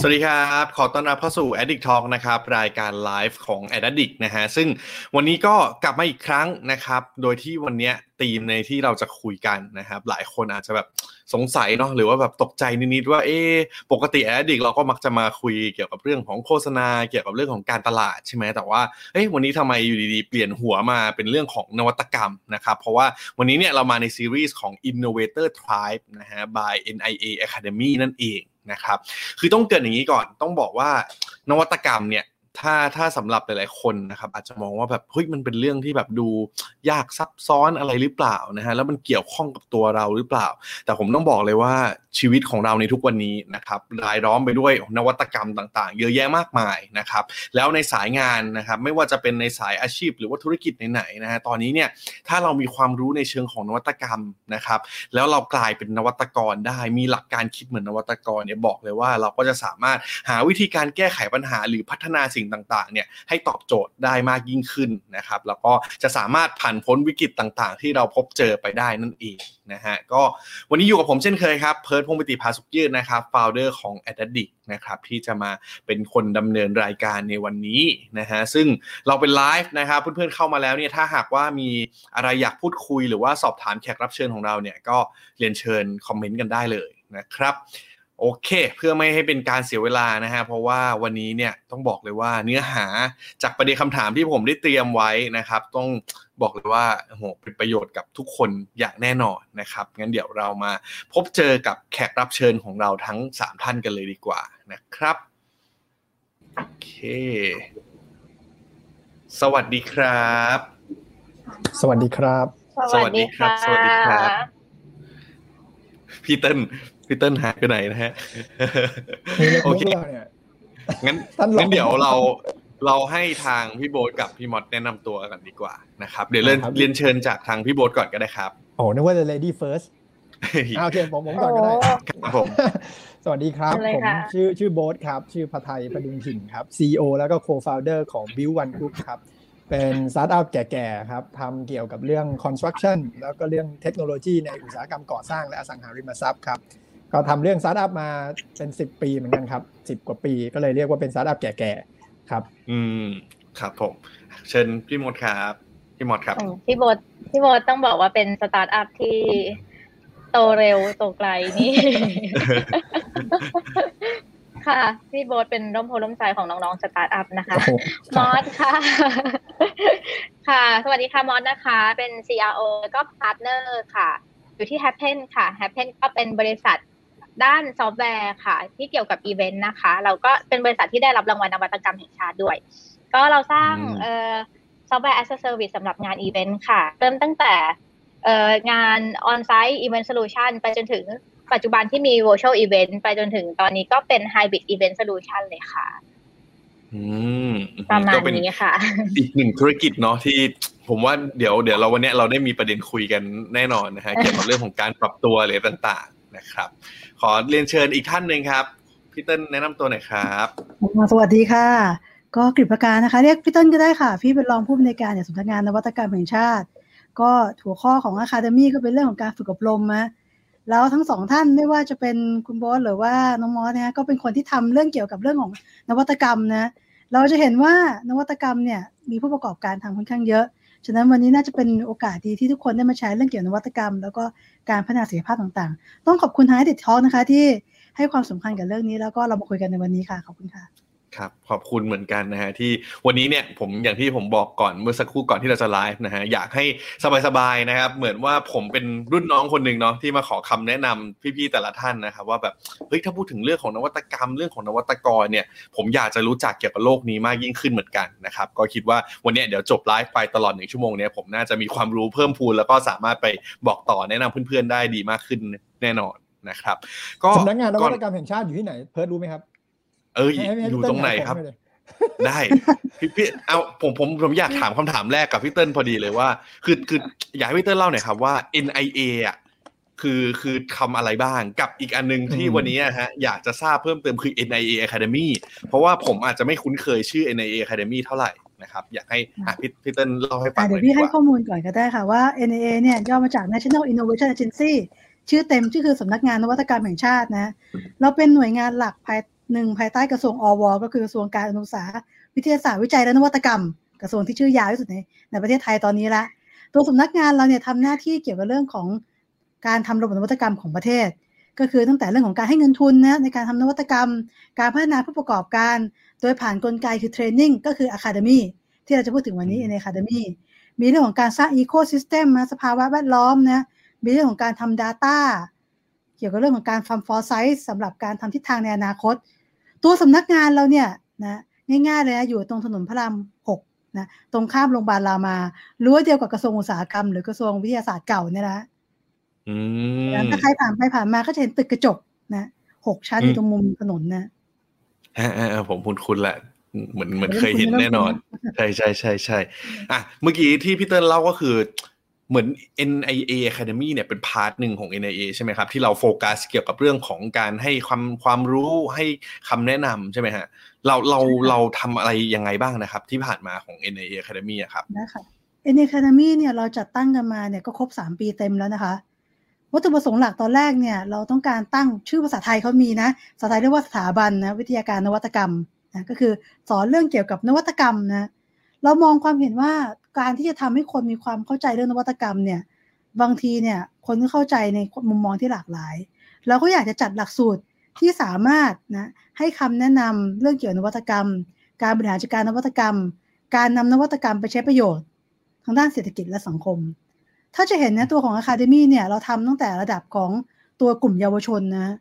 สวัสดีครับ ขอต้อนรับเข้าสู่ Addict Talk นะครับ รายการไลฟ์ของ Addict นะฮะ ซึ่งวันนี้ก็กลับมาอีกครั้งนะครับ โดยที่วันนี้ธีมในที่เราจะคุยกันนะครับ หลายคนอาจจะแบบสงสัยเนาะหรือว่าแบบตกใจนิดๆว่าเอ๊ปกติ Addict เราก็มักจะมาคุยเกี่ยวกับเรื่องของโฆษณาเกี่ยวกับเรื่องของการตลาดใช่ไหมแต่ว่าเอ้วันนี้ทำไมอยู่ดีๆ เปลี่ยนหัวมาเป็นเรื่องของนวัตกรรมนะครับ เพราะว่าวันนี้เนี่ยเรามาในซีรีส์ของ Innovator Tribe นะฮะ by NIA Academy นั่นเอง นะครับ คือต้องเกิดอย่างนี้ก่อนต้องบอกว่านวัตกรรมเนี่ย ถ้าถ้าสำหรับหลายๆคนนะครับอาจจะมองว่าแบบเฮ้ยมันเป็นเรื่องที่แบบดูยากซับซ้อนอะไรหรือเปล่านะฮะแล้วมันเกี่ยวข้องกับตัวเราหรือเปล่า แต่ผมต้องบอกเลยว่าชีวิตของเราในทุกวันนี้นะครับรายล้อมไปด้วยนวัตกรรมต่างๆ เยอะแยะมากมายนะครับแล้วในสายงานนะครับไม่ว่าจะเป็นในสายอาชีพ หรือว่าธุรกิจไหนๆนะฮะตอนนี้เนี่ยถ้าเรามีความรู้ในเชิงของนวัตกรรมนะครับแล้วเรากลายเป็นนวัตกรได้มีหลักการคิดเหมือนนวัตกรเนี่ยบอกเลยว่าเราก็จะสามารถหาวิธีการแก้ไขปัญหาหรือพัฒนาสิ่งต่างๆเนี่ยให้ตอบโจทย์ได้มากยิ่งขึ้นนะครับแล้วก็จะสามารถผ่านพ้นวิกฤตต่างๆ ที่เราพบเจอไปได้นั่นเองนะฮะก็วันนี้อยู่กับผมเช่นเคยครับเพิร์ดพงปิติภาสุกยืดนะครับฟาวเดอร์ของ a d d i c นะครับที่จะมาเป็นคนดำเนินรายการในวันนี้นะฮะซึ่งเราเป็นไลฟ์นะครับเพื่อนๆเข้ามาแล้วเนี่ยถ้าหากว่ามีอะไรอยากพูดคุย หรือว่าสอบถามแขกรับเชิญของเราเนี่ยก็เรียนเชิญคอมเมนต์กันได้เลยนะครับ โอเค เพื่อไม่ให้เป็นการเสียเวลานะฮะเพราะว่าวันนี้เนี่ยต้องบอกเลยว่าเนื้อหาจากประเด็นคำถามที่ผมได้เตรียมไว้นะครับ ต้องบอกเลยว่าโอ้โหเป็นประโยชน์กับทุกคนอย่างแน่นอนนะครับงั้นเดี๋ยวเรามาพบเจอกับแขกรับเชิญของเราทั้ง 3 ท่านกันเลยดีกว่านะครับโอเค สวัสดีครับ สวัสดีครับ สวัสดีครับ สวัสดีครับพี่เติ้ล พี่เติ้ลหายไปไหนนะฮะโอเคเนี่ยงั้นท่านรองงั้นเดี๋ยวเราเราให้ทางพี่โบ๊ทกับพี่มอดแนะนำตัวกันดีกว่านะครับ เดี๋ยวเรียนครับเรียนเชิญจากทางพี่โบ๊ทก่อนก็ได้ครับโอ้นึกว่าจะ lady first อ่าโอเคผมผมก่อนก็ได้ครับผมสวัสดีครับเอาเลยผมค่ะชื่อชื่อโบ๊ทครับ ชื่อพไทยพดุงถิ่นครับ CEO แล้วก็ co-founder ของ Build One Group ครับ เป็นสตาร์ทอัพแก่ๆครับทำเกี่ยวกับเรื่อง construction แล้วก็เรื่องเทคโนโลยีในอุตสาหกรรมก่อสร้างและอสังหาริมทรัพย์ครับ ก็ทำเรื่องสตาร์ทอัพมาเป็น10ปีเหมือนกันครับ10กว่าปีก็เลยเรียกว่าเป็นสตาร์ทอัพแก่ๆครับ อืมครับผม เชิญพี่มดครับพี่มดครับอืมพี่โบทพี่โบทต้องบอกว่าเป็นสตาร์ทอัพที่โตเร็วโตไกลนี่ ค่ะพี่โบทเป็นร่มโพธิ์ร่มไทรของน้องๆสตาร์ทอัพนะคะโอ้โหมอสค่ะ ค่ะ สวัสดีค่ะมอสนะคะ เป็น CRO แล้วก็ partner ค่ะ อยู่ที่ Happen ค่ะ Happen ก็เป็นบริษัท ด้านซอฟต์แวร์ค่ะ ที่เกี่ยวกับอีเวนต์นะคะ เราก็เป็นบริษัทที่ได้รับรางวัลนวัตกรรมแห่งชาติด้วย ก็เราสร้างอืมเอ่อซอฟต์แวร์ as a service สำหรับงานอีเวนต์ค่ะ เริ่มตั้งแต่เอ่องาน on-site event solution ไปจนถึงปัจจุบันที่มี virtual event ไปจนถึงตอนนี้ก็เป็น hybrid event solution เลยค่ะอืมประมาณก็เป็นนี้ค่ะ อีกหนึ่งธุรกิจเนาะที่ผมว่าเดี๋ยวเดี๋ยวเราวันเนี้ยเราได้มีประเด็นคุยกันแน่นอนนะฮะเกี่ยวกับเรื่องของการปรับตัวอะไรต่าง ๆ นะครับ ขอเรียนเชิญอีกท่านหนึ่งครับพี่เติ้ลแนะนำตัวหน่อยครับสวัสดีค่ะ ก็กฤษประการนะคะ เรียกพี่ต้นก็ได้ค่ะ พี่เป็นรองผู้อำนวยการสำนักงานนวัตกรรมแห่งชาติ ก็หัวข้อของ Academy ก็เป็นเรื่องของการฝึกอบรมนะแล้วทั้งสองท่านไม่ว่าจะเป็นคุณบอสหรือว่าน้องมอสเนี่ยก็เป็นคนที่ทำเรื่องเกี่ยวกับเรื่องของนวัตกรรมนะ เราจะเห็นว่านวัตกรรมเนี่ยมีผู้ประกอบการทำค่อนข้างเยอะ ฉะนั้นวันนี้น่าจะเป็นโอกาสดีที่ทุกคนได้มาใช้เรื่องเกี่ยวกับนวัตกรรม แล้วก็การพัฒนาศักยภาพต่างๆ ต้องขอบคุณทางไอเด็ดทอนะคะที่ให้ความสำคัญกับเรื่องนี้แล้วก็เรามาคุยกันในวันนี้ค่ะขอบคุณค่ะ ครับขอบคุณเหมือนกันนะฮะที่วันนี้เนี่ยผมอย่างที่ผมบอกก่อนเมื่อสักครู่ก่อนที่เราจะไลฟ์นะฮะอยากให้สบายๆนะครับ เหมือนว่าผมเป็นรุ่นน้องคนหนึ่งเนาะที่มาขอคำแนะนำพี่ๆแต่ละท่านนะครับ ว่าแบบเฮ้ยถ้าพูดถึงเรื่องของนวัตกรรมเรื่องของนวัตกรเนี่ย ผมอยากจะรู้จักเกี่ยวกับโลกนี้มากยิ่งขึ้นเหมือนกันนะครับ ก็คิดว่าวันเนี้ยเดี๋ยวจบไลฟ์ไปตลอดหนึ่งชั่วโมงเนี่ยผมน่าจะมีความรู้เพิ่มพูนแล้วก็สามารถไปบอกต่อแนะนำเพื่อนๆได้ดีมากขึ้นแน่นอนนะครับ ก็สำนักงานนวัตกรรมแห่งชาติอยู่ที่ไหนเพิร์ดรู้ไหมครับ เออให้ให้อยู่พี่เตรงไหนครับาผมเลยได้พี่พี่เอาผมผมผมอยากถามคำถามแรกกับพี่เติ้ลพอดีเลยว่า คือคืออยากให้พี่เติ้ลเล่าหน่อยครับว่า NIA อะคือคือทำอะไรบ้างกับอีกอันนึงที่วันนี้ฮะอยากจะทราบเพิ่มเติมคือ NIA Academy เพราะว่าผมอาจจะไม่คุ้นเคยชื่อ NIA Academy เท่าไหร่นะครับ อยากให้พี่พี่เติ้ลเล่าให้ฟังหเดี๋น่ยอวยดีพี่ให้กว่าข้อมูลก่อนก็ได้ค่ะว่า NAA เนี่ยย่อมาจาก National Innovation Agency ชื่อเต็มชื่อคือสำนักงานนวัตกรรมแห่งชาตินะ เราเป็นหน่วยงานหลักภาย หนึ่งภายใต้กระทรวงอว ก็คือกระทรวงการอนุสาวิทยาศาสตร์วิจัยและนวัตกรรม กระทรวงที่ชื่อยาวที่สุดในในประเทศไทยตอนนี้ละตัวสำนักงานเราเนี่ยทำหน้าที่เกี่ยวกับเรื่องของการทำระบบนวัตกรรมของประเทศ ก็คือตั้งแต่เรื่องของการให้เงินทุนนะในการทำนวัตกรรม การพัฒนาผู้ประกอบการ โดยผ่านนกลไกคือเทรนนิ่งก็คือ Academy ที่เราจะพูดถึงวันนี้ใน Academy มีเรื่องของการสร้าง Ecosystem นะสภาวะแวดล้อมนะมีเรื่องของการทำ Data เกี่ยวกับเรื่องของการทำ foresight สำหรับการทำทิศทางในอนาคต ตัวสำนักงานเราเนี่ยนะง่ายๆเลยนะอยู่ตรงถนนพระรามหกนะตรงข้ามโรงพยาบาลรามารั้วเดียวกับกระทรวงอุตสาหกรรม หรือกระทรวงวิทยาศาสตร์เก่าเนี่ยนะอืมถ้าใครผ่านไปผ่านมาก็จะเห็นตึกกระจกนะหกชั้นอยู่ตรงมุมถนนนะฮะฮะผมคุ้นคุ้นๆแหละเหมือนเหมือนเคยเห็นแน่นอน ใช่ใช่ใช่ใช่อะเมื่อกี้ที่พี่เติ้ลเล่าก็คือ เหมือน NIA Academy เนี่ยเป็น part หนึ่งของ NIA ใช่ไหมครับที่เราโฟกัสเกี่ยวกับเรื่องของการให้ความความรู้ให้คำแนะนำใช่ไหมฮะเราเราเราทำอะไรยังไงบ้างนะครับ ที่ผ่านมาของ NIA Academy อะครับนะคะ NIA Academy เนี่ยเราจัดตั้งกันมาเนี่ยก็ครบ 3 ปีเต็มแล้วนะคะ วัตถุประสงค์หลักตอนแรกเนี่ยเราต้องการตั้งชื่อภาษาไทยเขามีนะภาษาไทยเรียกว่าสถาบันนะวิทยาการนวัตกรรมนะก็คือสอนเรื่องเกี่ยวกับนวัตกรรมนะเรามองความเห็นว่า การที่จะทำให้คนมีความเข้าใจเรื่องนวัตกรรมเนี่ย บางทีเนี่ย คนก็เข้าใจในมุมมองที่หลากหลาย เราก็อยากจะจัดหลักสูตรที่สามารถนะให้คำแนะนำเรื่องเกี่ยวกับนวัตกรรม การบริหารจัดการนวัตกรรม การนำนวัตกรรมไปใช้ประโยชน์ ทางด้านเศรษฐกิจและสังคม ถ้าจะเห็นนะตัวของ Academy เนี่ยเราทำตั้งแต่ระดับของตัวกลุ่มเยาวชนนะ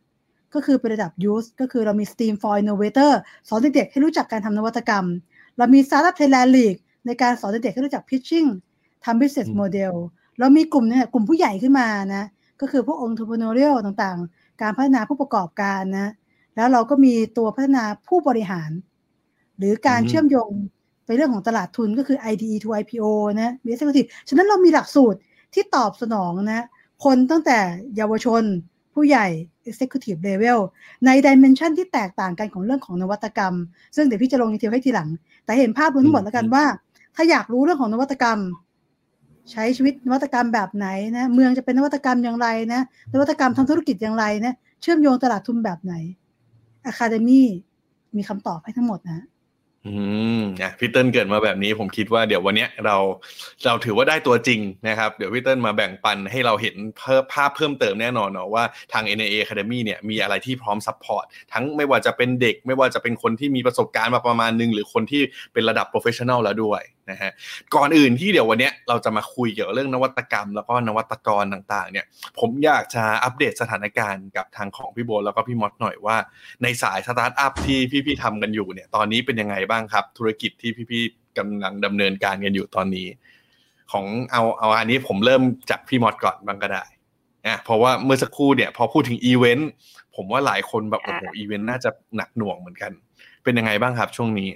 ก็คือเป็นระดับ Youth ก็คือเรามี Steam for Innovator สอนเด็กๆให้รู้จักการทำนวัตกรรม เรามี Startup Thailand League ในการสอนเด็กๆให้รู้จัก Pitching ทำ Business อืม Model เรามีกลุ่มเนี่ยกลุ่มผู้ใหญ่ขึ้นมานะ ก็คือพวก Entrepreneurial ต่างๆ การพัฒนาผู้ประกอบการนะ แล้วเราก็มีตัวพัฒนาผู้บริหาร หรือการอืมเชื่อมโยงไปเรื่องของตลาดทุนก็คือ IDE to IPO นะมี Executive ฉะนั้นเรามีหลักสูตรที่ตอบสนองนะ คนตั้งแต่เยาวชน ผู้ใหญ่ Executive Level ใน Dimension ที่แตกต่างกันของเรื่องของนวัตกรรม ซึ่งเดี๋ยวพี่จะลงดีเทลให้ทีหลัง แต่เห็นภาพรวมทั้งหมดแล้วกันว่า ถ้าอยากรู้เรื่องของนวัตกรรม ใช้ชีวิตนวัตกรรมแบบไหนนะเมืองจะเป็นนวัตกรรมอย่างไรนะนวัตกรรมทางธุรกิจอย่างไรนะเชื่อมโยงตลาดทุนแบบไหน Academy มีคำตอบให้ทั้งหมดนะอืมอะพี่เติ้ลเกิดมาแบบนี้ผมคิดว่าเดี๋ยววันเนี้ยเราเราถือว่าได้ตัวจริงนะครับ เดี๋ยวพี่เติ้ลมาแบ่งปันให้เราเห็นเพิ่มภาพเพิ่มเติมแน่นอนเนาะว่าทาง NIA Academy เนี่ยมีอะไรที่พร้อม support ทั้งไม่ว่าจะเป็นเด็ก ไม่ว่าจะเป็นคนที่มีประสบการณ์มาประมาณนึง หรือคนที่เป็นระดับโปรเฟชชั่น a ลแล้วด้วย นะฮะก่อนอื่นที่เดี๋ยววันเนี้ยเราจะมาคุยเกี่ยวกับเรื่องนวัตกรรม แล้วก็นวัตกรต่างๆเนี่ยผมอยากจะอัปเดตสถานการณ์กับทางของพี่โบทแล้วก็พี่มอสหน่อยว่า ในสายสตาร์ทอัพที่พี่ๆทำกันอยู่เนี่ยตอนนี้เป็นยังไงบ้างครับ ธุรกิจที่พี่ๆกำลังดำเนินการกันอยู่ตอนนี้ ของเอาเอาอันนี้ผมเริ่มจากพี่มอสก่อนบ้างก็ได้อะเพราะว่าเมื่อสักครู่เนี่ยพอพูดถึงอีเวนต์ผมว่าหลายคนแบบโอ้โหอีเวนต์น่าจะหนักหน่วงเหมือนกัน เป็นยังไงบ้างครับช่วงนี้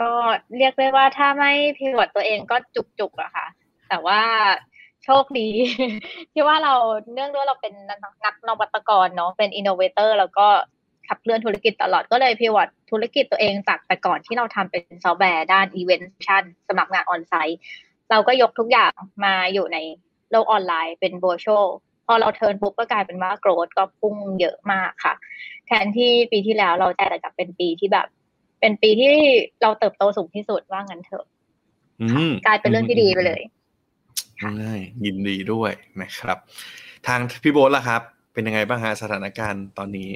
ก็เรียกได้ว่าถ้าไม่ pivot ตัวเองก็จุกๆอะค่ะ แต่ว่าโชคดีที่ว่าเราเนื่องด้วยเราเป็นนักนวัตกรเนาะเป็น innovator แล้วก็ขับเคลื่อนธุรกิจตลอดก็เลย pivot ธุรกิจตัวเองจากแต่ก่อนที่เราทำเป็นซอฟต์แวร์ด้านอีเวนต์ชั่นสมัครงาน on-siteเราก็ยกทุกอย่างมาอยู่ในโลกออนไลน์เป็น virtual พอเราเทิร์นปุ๊บก็กลายเป็นว่าโกรดก็พุ่งเยอะมากค่ะ แทนที่ปีที่แล้วเราจะจะเป็นปีที่แบบ เป็นปีที่เราเติบโตสูงที่สุดว่างั้นเถอะอืมกลายเป็นเรื่องที่ดีไปเลยง่ายยินดีด้วยนะครับ ทางพี่โบทล่ะครับ เป็นยังไงบ้างฮะสถานการณ์ตอนนี้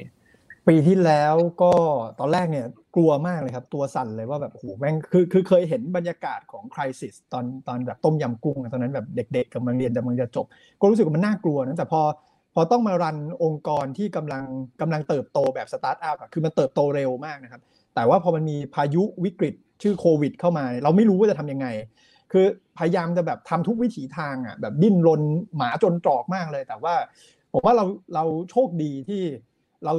ปีที่แล้วก็ตอนแรกเนี่ยกลัวมากเลยครับ ตัวสั่นเลยว่าแบบโอ้โหแม่งคือคือเคยเห็นบรรยากาศของคริสิสตอนตอนแบบต้มยำกุ้งอะตอนนั้นแบบเด็ก ๆกำลังเรียนกำลังจะจบ ก็รู้สึกว่ามันน่ากลัวนะแต่พอพอต้องมารันองค์กรที่กำลังกำลังเติบโตแบบสตาร์ทอัพอะคือมันเติบโตเร็วมากนะครับ แต่ว่าพอมันมีพายุวิกฤตชื่อโควิด เข้ามา เราไม่รู้ว่าจะทำยังไง คือพยายามจะแบบทำทุกวิถีทางอะแบบดิ้นรนหมาจนตรอกมากเลย แต่ว่าผมว่าเราเราโชคดีที่เรา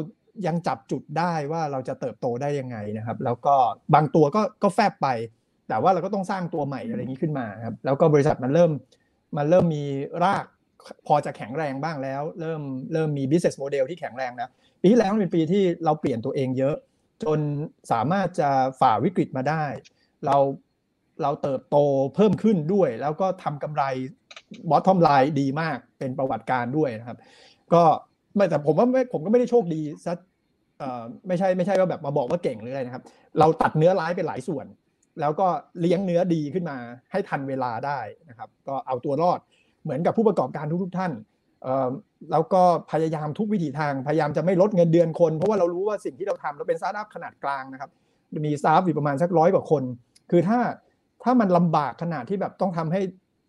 ยังจับจุดได้ว่าเราจะเติบโตได้ยังไงนะครับ แล้วก็บางตัวก็ก็แฟบไป แต่ว่าเราก็ต้องสร้างตัวใหม่อะไรนี้ขึ้นมาครับแล้วก็บริษัทมันเริ่มมันเริ่มมีรากพอจะแข็งแรงบ้างแล้ว เริ่มเริ่มมี business model ที่แข็งแรงนะปีที่แล้วเป็นปีที่เราเปลี่ยนตัวเองเยอะ จนสามารถจะฝ่าวิกฤตมาได้ เราเราเติบโตเพิ่มขึ้นด้วย แล้วก็ทำกำไร bottom line ดีมากเป็นประวัติการด้วยนะครับ ก็ไม่แต่ผมว่าผมก็ไม่ได้โชคดีซะไม่ใช่ไม่ใช่ว่าแบบมาบอกว่าเก่งหรืออะไรนะครับ เราตัดเนื้อร้ายไปหลายส่วน แล้วก็เลี้ยงเนื้อดีขึ้นมาให้ทันเวลาได้นะครับ ก็เอาตัวรอดเหมือนกับผู้ประกอบการทุกๆท่าน แล้วก็พยายามทุกวิถีทางพยายามจะไม่ลดเงินเดือนคน เพราะว่าเรารู้ว่าสิ่งที่เราทำเราเป็นสตาร์ทอัพขนาดกลางนะครับมี staff อยู่ประมาณสักร้อยกว่าคน คือถ้าถ้ามันลำบากขนาดที่แบบต้องทำให้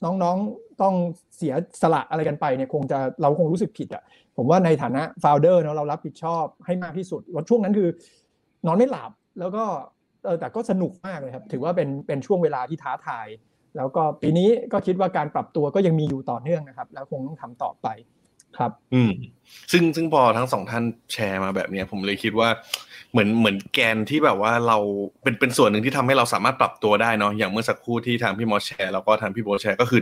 น้องๆต้องเสียสละอะไรกันไปเนี่ยคงจะเราคงรู้สึกผิดอะผมว่าในฐานะ founder เนาะเรารับผิดชอบให้มากที่สุดวันช่วงนั้นคือนอนไม่หลับแล้วก็เออแต่ก็สนุกมากเลยครับ ถือว่าเป็นเป็นช่วงเวลาที่ท้าทาย แล้วก็ปีนี้ก็คิดว่าการปรับตัวก็ยังมีอยู่ต่อเนื่องนะครับ แล้วคงต้องทำต่อไปครับ อืม ซึ่งซึ่งพอทั้งสองท่านแชร์มาแบบนี้ผมเลยคิดว่าเหมือนเหมือนแกนที่แบบว่าเราเป็นเป็นส่วนหนึ่งที่ทำให้เราสามารถปรับตัวได้เนาะอย่างเมื่อสักครู่ที่ทางพี่มอแชร์แล้วก็ทางพี่โบแชร์ก็คือ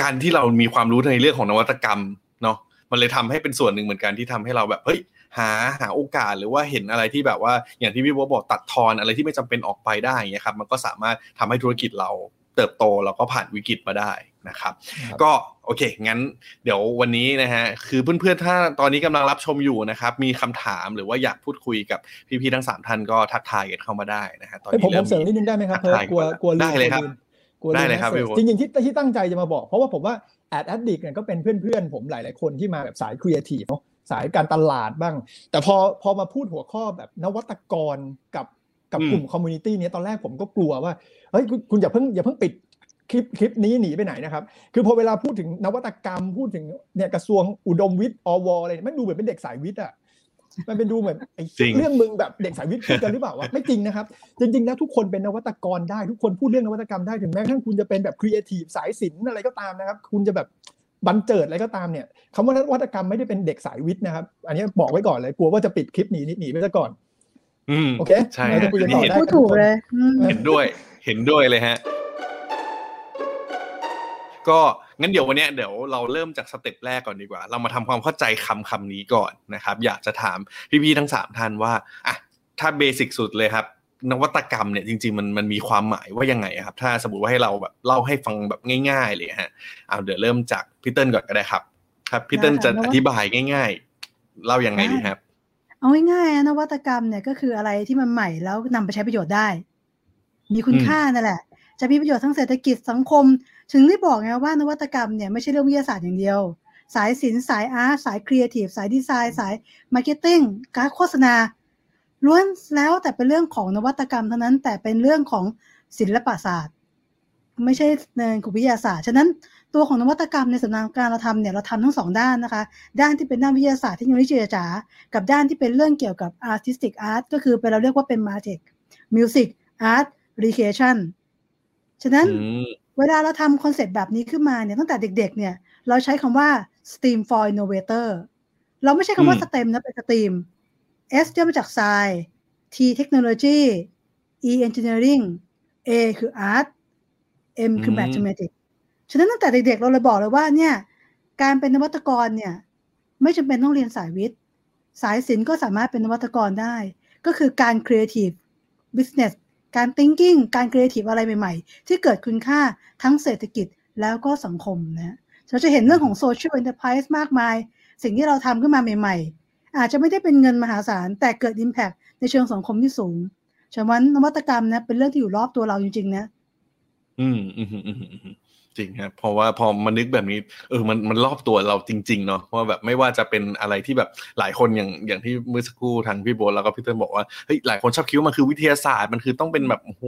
การที่เรามีความรู้ในเรื่องของนวัตกรรมเนาะมันเลยทำให้เป็นส่วนหนึ่งเหมือนกันที่ทำให้เราแบบเฮ้ยหาหาโอกาสหรือว่าเห็นอะไรที่แบบว่าอย่างที่พี่โบบอกตัดทอนอะไรที่ไม่จำเป็นออกไปได้เงี้ยครับมันก็สามารถทำให้ธุรกิจเรา เติบโตแล้วก็ผ่านวิกฤตมาได้นะครับครับ ก็โอเค งั้นเดี๋ยววันนี้นะฮะคือเพื่อนๆถ้าตอนนี้กำลังรับชมอยู่นะครับ มีคำถามหรือว่าอยากพูดคุยกับพี่ๆทั้งสามท่านก็ทักทายกันเข้ามาได้นะฮะตอนเอ้ยนี้ผมผเริ่มมเสริมมีนิดนึงได้ไหมครับทักเพราะทายกลัวกลัวลืมได้เลยครับกลัวลืมได้เลยครับกลัวพี่โบ๊ทจริงๆที่ที่ตั้งใจจะมาบอก เพราะว่าผมว่าAd Addict เนี่ยก็เป็นเพื่อนๆผมหลายๆคนที่มาแบบสายครีเอทีฟเนาะสายการตลาดบ้าง แต่พอพอมาพูดหัวข้อแบบนวัตกรกับกับกลุ่ม community เนี้ยตอนแรกผมก็กลัวว่า เฮ้ยคุณคุณอย่าเพิ่งอย่าเพิ่งปิดคลิปคลิปนี้หนีไปไหนนะครับ คือพอเวลาพูดถึงนวัตกรรมพูดถึงเนี่ยกระทรวงอุดมวิทย์อว. อะไรเนี่ยมันดูเหมือนเป็นเด็กสายวิทย์อะมันเป็นดูเหมือนไอ้จริงเรื่องมึงแบบเด็กสายวิทย์พูดกันหรือเปล่าวะไม่จริงนะครับ จริงๆแล้วทุกคนเป็นนวัตกรได้ทุกคนพูดเรื่องนวัตกรรมได้ถึงแม้กระทั่งคุณจะเป็นแบบครีเอทีฟสายศิลป์อะไรก็ตามนะครับ คุณจะแบบบันเจิดอะไรก็ตามเนี่ยคำว่านวัตกรรมไม่ได้เป็นเด็กสายวิทย์นะครับ อันนี้บอกไว้ก่อนเลยกลัวว่าจะปิดคลิปหนีหนีไปซะก่อนอืม โอเคใช่เราจะคุยกันต่อเห็นได้พูดถูกเลยอืมเห็นด้วย เห็นด้วยเลยฮะ ก็งั้นเดี๋ยววันเนี้ยเดี๋ยวเราเริ่มจาก step แรกก่อนดีกว่า เรามาทำความเข้าใจคำคำนี้ก่อนนะครับ อยากจะถามพี่ๆทั้งสามท่านว่าอะถ้า basic สุดเลยครับ นวัตกรรมเนี่ยจริง ๆ มันมันมีความหมายว่ายังไงอะครับ ถ้าสมมติว่าให้เราแบบเล่าให้ฟังแบบง่าย ๆ เลยฮะเอาเดี๋ยวเริ่มจากพี่เติ้ลก่อนก็ได้ครับ ครับพี่เติ้ลจะอธิบายง่าย ๆ เล่ายังไงดีครับ เอาง่ายๆนะนวัตกรรมเนี่ยก็คืออะไรที่มันใหม่แล้วนำไปใช้ประโยชน์ได้ มีคุณอืมค่านั่นแหละ จะมีประโยชน์ทั้งเศรษฐกิจสังคม ถึงได้บอกไงว่านวัตกรรมเนี่ยไม่ใช่เรื่องวิทยาศาสตร์อย่างเดียว สายศิลป์สาย art สายครีเอทีฟสายดีไซน์ สาย marketing การโฆษณาล้วนแล้วแต่เป็นเรื่องของนวัตกรรมเท่านั้นแต่เป็นเรื่องของศิลปศาสตร์ ไม่ใช่ในกลุ่มวิทยาศาสตร์ฉะนั้น ตัวของนวัตกรรมในสำนักงานเราทำเนี่ยเราทำทั้งสองด้านนะคะ ด้านที่เป็นด้านวิทยาศาสตร์เทคโนโลยีจ๋าๆกับด้านที่เป็นเรื่องเกี่ยวกับ artistic art ก็คือเป็นเราเรียกว่าเป็น martech music art recreation ฉะนั้นอืมเวลาเราทำ concept แบบนี้ขึ้นมาเนี่ยตั้งแต่เด็กๆ เนี่ยเราใช้คำว่า STEAM for Innovator เราไม่ใช้คำว่าอืม STEM นะเป็น STEAM S ย่อมาจาก Science T Technology E Engineering A คือ Art M คืออืม Mathematics ฉะนั้นตั้งแต่เด็กๆเราเลยบอกเลยว่าเนี่ยการเป็นนวัตกรเนี่ยไม่จำเป็นต้องเรียนสายวิทย์ สายศิลป์ก็สามารถเป็นนวัตกรได้ ก็คือการ Creative Business การ thinking การ Creative อะไรใหม่ๆ ที่เกิดคุณค่าทั้งเศรษฐกิจแล้วก็สังคมนะเราจะเห็นเรื่องของ Social Enterprise มากมาย สิ่งที่เราทำขึ้นมาใหม่ๆ อาจจะไม่ได้เป็นเงินมหาศาล แต่เกิด Impact ในเชิงสังคมที่สูงฉะนั้นนวัตกรรมนะเป็นเรื่องที่อยู่รอบตัวเราจริงๆนะ อืมอืมอืมอืม จริงครับเพราะว่าพอมันนึกแบบนี้เออมันมันรอบตัวเราจริงๆเนาะว่าแบบไม่ว่าจะเป็นอะไรที่แบบหลายคนอย่างอย่างที่เมื่อสักครู่ทางพี่โบแล้วก็พี่เติ้ลบอกว่าเฮ้ยหลายคนชอบคิดว่ามันคือวิทยาศาสตร์มันคือต้องเป็นแบบโอ้โห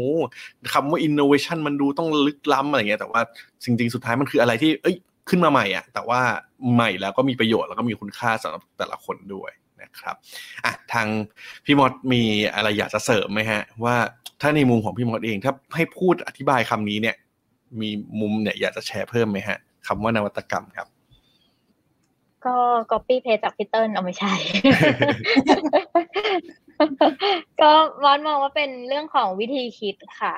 คำว่า innovation มันดูต้องลึกล้ำอะไรเงี้ยแต่ว่าจริง ๆ สุดท้ายมันคืออะไรที่เอ้ยขึ้นมาใหม่อะแต่ว่าใหม่แล้วก็มีประโยชน์แล้วก็มีคุณค่าสำหรับแต่ละคนด้วยนะครับอะทางพี่มอดมีอะไรอยากจะเสริมไหมฮะ ว่าถ้าในมุมของพี่มอดเอง ถ้าให้พูดอธิบายคำนี้เนี่ย มีมุมเนี่ยอยากจะแชร์เพิ่มไหมฮะคำว่านวัตกรรมครับ ก็ copy paste จากพีเติ้ลเอาไม่ใช่ ก็มอนมองว่าเป็นเรื่องของวิธีคิดค่ะ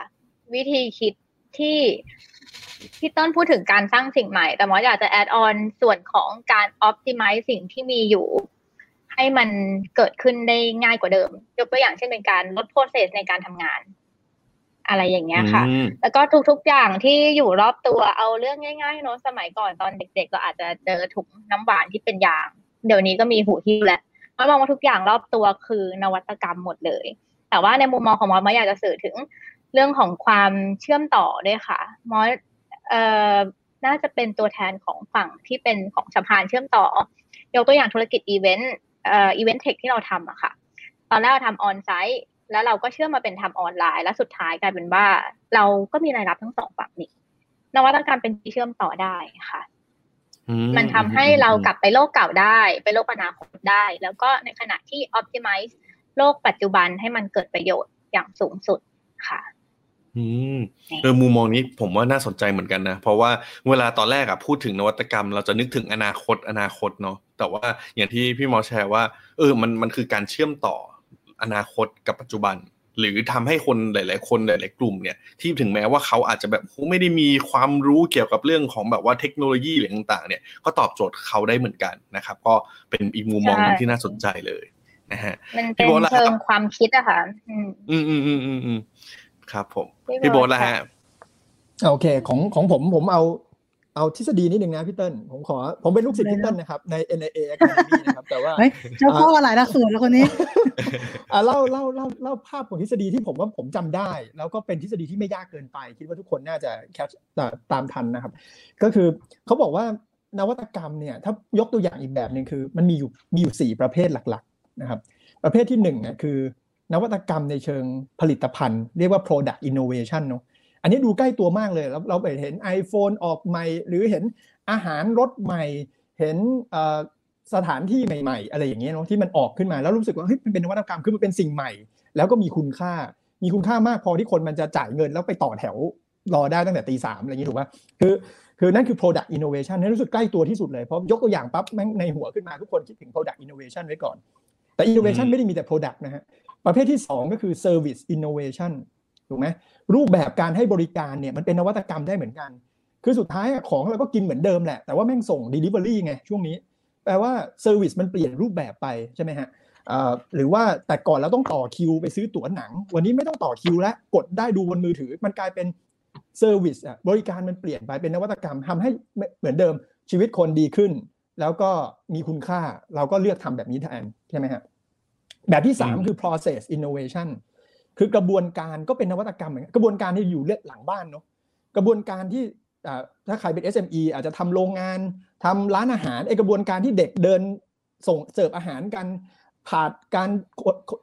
วิธีคิดที่พี่ต้นพูดถึงการสร้างสิ่งใหม่ แต่หมออยากจะแอดออนส่วนของการ optimize สิ่งที่มีอยู่ ให้มันเกิดขึ้นได้ง่ายกว่าเดิม ยกตัวอย่างเช่นเป็นการลด process ในการทำงาน อะไรอย่างเงี้ยค่ะอืมแล้วก็ทุกๆอย่างที่อยู่รอบตัวเอาเรื่องง่ายๆเนอะสมัยก่อนตอนเด็กๆเราอาจจะเจอถุงน้ำหวานที่เป็นยาง เดี๋ยวนี้ก็มีหูหิ้วแล้วมอสมองว่าทุกอย่างรอบตัวคือนวัตกรรมหมดเลย แต่ว่าในมุมมองของมอสมอสอยากจะสื่อถึงเรื่องของความเชื่อมต่อด้วยค่ะมอสเอ่อน่าจะเป็นตัวแทนของฝั่งที่เป็นของสะพานเชื่อมต่อ ยกตัวอย่างธุรกิจอีเวนต์เอ่อ event tech ที่เราทำอะค่ะ ตอนแรกเราทำ on-site แล้วเราก็เชื่อมมาเป็นทำออนไลน์ แล้วสุดท้ายกลายเป็นว่า เราก็มีรายรับทั้งสองฝั่งนี่นวัตกรรมเป็นที่เชื่อมต่อได้ค่ะอืมันทำให้เรากลับไปโลกเก่าได้ ไปโลกอนาคตได้ แล้วก็ในขณะที่ optimize โลกปัจจุบันให้มันเกิดประโยชน์อย่างสูงสุดค่ะอืมเออมุมมองนี้ผมว่าน่าสนใจเหมือนกันนะเพราะว่าเวลาตอนแรกอะพูดถึงนวัตกรรม เราจะนึกถึงอนาคตอนาคตเนาะแต่ว่าอย่างที่พี่หมอแชร์ว่าเออมันมันคือการเชื่อมต่อ อนาคตกับปัจจุบัน หรือทำให้คนหลาย ๆ คนหลาย ๆ กลุ่มเนี่ยที่ถึงแม้ว่าเขาอาจจะแบบไม่ได้มีความรู้เกี่ยวกับเรื่องของแบบว่าเทคโนโลยีหรือต่าง ๆ เนี่ยก็ตอบโจทย์เขาได้เหมือนกันนะครับ ก็เป็นอีกมุมมองหนึงใช่ที่น่าสนใจเลยนะฮะมันพี่เป็นโบ๊ทล่ะครับเชิงความคิดอะค่ะอืมอืมอืมอืมอืมอืมครับ ผมพี่พี่โบ๊โบ๊ททละค่ะฮะโอเค ของของผมผมเอา เอาทฤษฎีนิดนึงนะพี่เติ้ลผมขอ ผมเป็นลูกศิษย์พี่เติ้ลนะครับใน NIA Academy นะครับแต่ว่าเฮ้ยเจ้าพ่อหลายหลักสูตรแล้วคนนี้อะเล่าเล่าเล่าเล่าภาพของทฤษฎีที่ผมว่าผมจำได้ แล้วก็เป็นทฤษฎีที่ไม่ยากเกินไป คิดว่าทุกคนน่าจะแคปตามทันนะครับ ก็คือเขาบอกว่านวัตกรรมเนี่ยถ้ายกตัวอย่างอีกแบบหนึ่งคือ มันมีอยู่มีอยู่สี่ประเภทหลักๆนะครับ ประเภทที่หนึ่งเนี่ยคือนวัตกรรมในเชิงผลิตภัณฑ์ เรียกว่า product innovation เนอะ อันนี้ดูใกล้ตัวมากเลยแล้วเราไปเห็น iPhone ออกใหม่ หรือเห็นอาหารรสใหม่ เห็นเอ่อสถานที่ใหม่ ๆ อะไรอย่างเงี้ยเนาะที่มันออกขึ้นมาแล้วรู้สึกว่าเฮ้ยมันเป็นนวัตกรรมคือมันเป็นสิ่งใหม่ แล้วก็มีคุณค่า มีคุณค่ามากพอที่คนมันจะจ่ายเงินแล้วไปต่อแถวรอได้ตั้งแต่ตีสามอะไรอย่างนี้ถูกป่ะคือคือนั่นคือ product innovation นี่รู้สึกใกล้ตัวที่สุดเลย เพราะยกตัวอย่างปั๊บแม่งในหัวขึ้นมา ทุกคนคิดถึง product innovation ไว้ก่อน แต่ innovation อืมไม่ได้มีแต่ product นะฮะ ประเภทที่ 2 ก็คือ service innovation ถูกไหมรูปแบบการให้บริการเนี่ยมันเป็นนวัตกรรมได้เหมือนกัน คือสุดท้ายอะของเราก็กินเหมือนเดิมแหละ แต่ว่าแม่งส่ง delivery ไงช่วงนี้ แปลว่า service มันเปลี่ยนรูปแบบไปใช่ไหมฮะเอ่อหรือว่าแต่ก่อนเราต้องต่อคิวไปซื้อตั๋วหนัง วันนี้ไม่ต้องต่อคิวแล้วกดได้ดูบนมือถือ มันกลายเป็น service อะบริการมันเปลี่ยนไปเป็นนวัตกรรมทำให้เหมือนเดิมชีวิตคนดีขึ้น แล้วก็มีคุณค่าเราก็เลือกทำแบบนี้แทนใช่ไหมฮะแบบที่อืม3คือ process innovation คือกระบวนการก็เป็นนวัตกรรมเหมือนกันกระบวนการที่อยู่เลือดหลังบ้านเนาะกระบวนการที่ถ้าใครเป็น SME อาจจะทำโรงงานทำร้านอาหารไอกระบวนการที่เด็กเดินส่งเสิร์ฟอาหารกันผ่านการ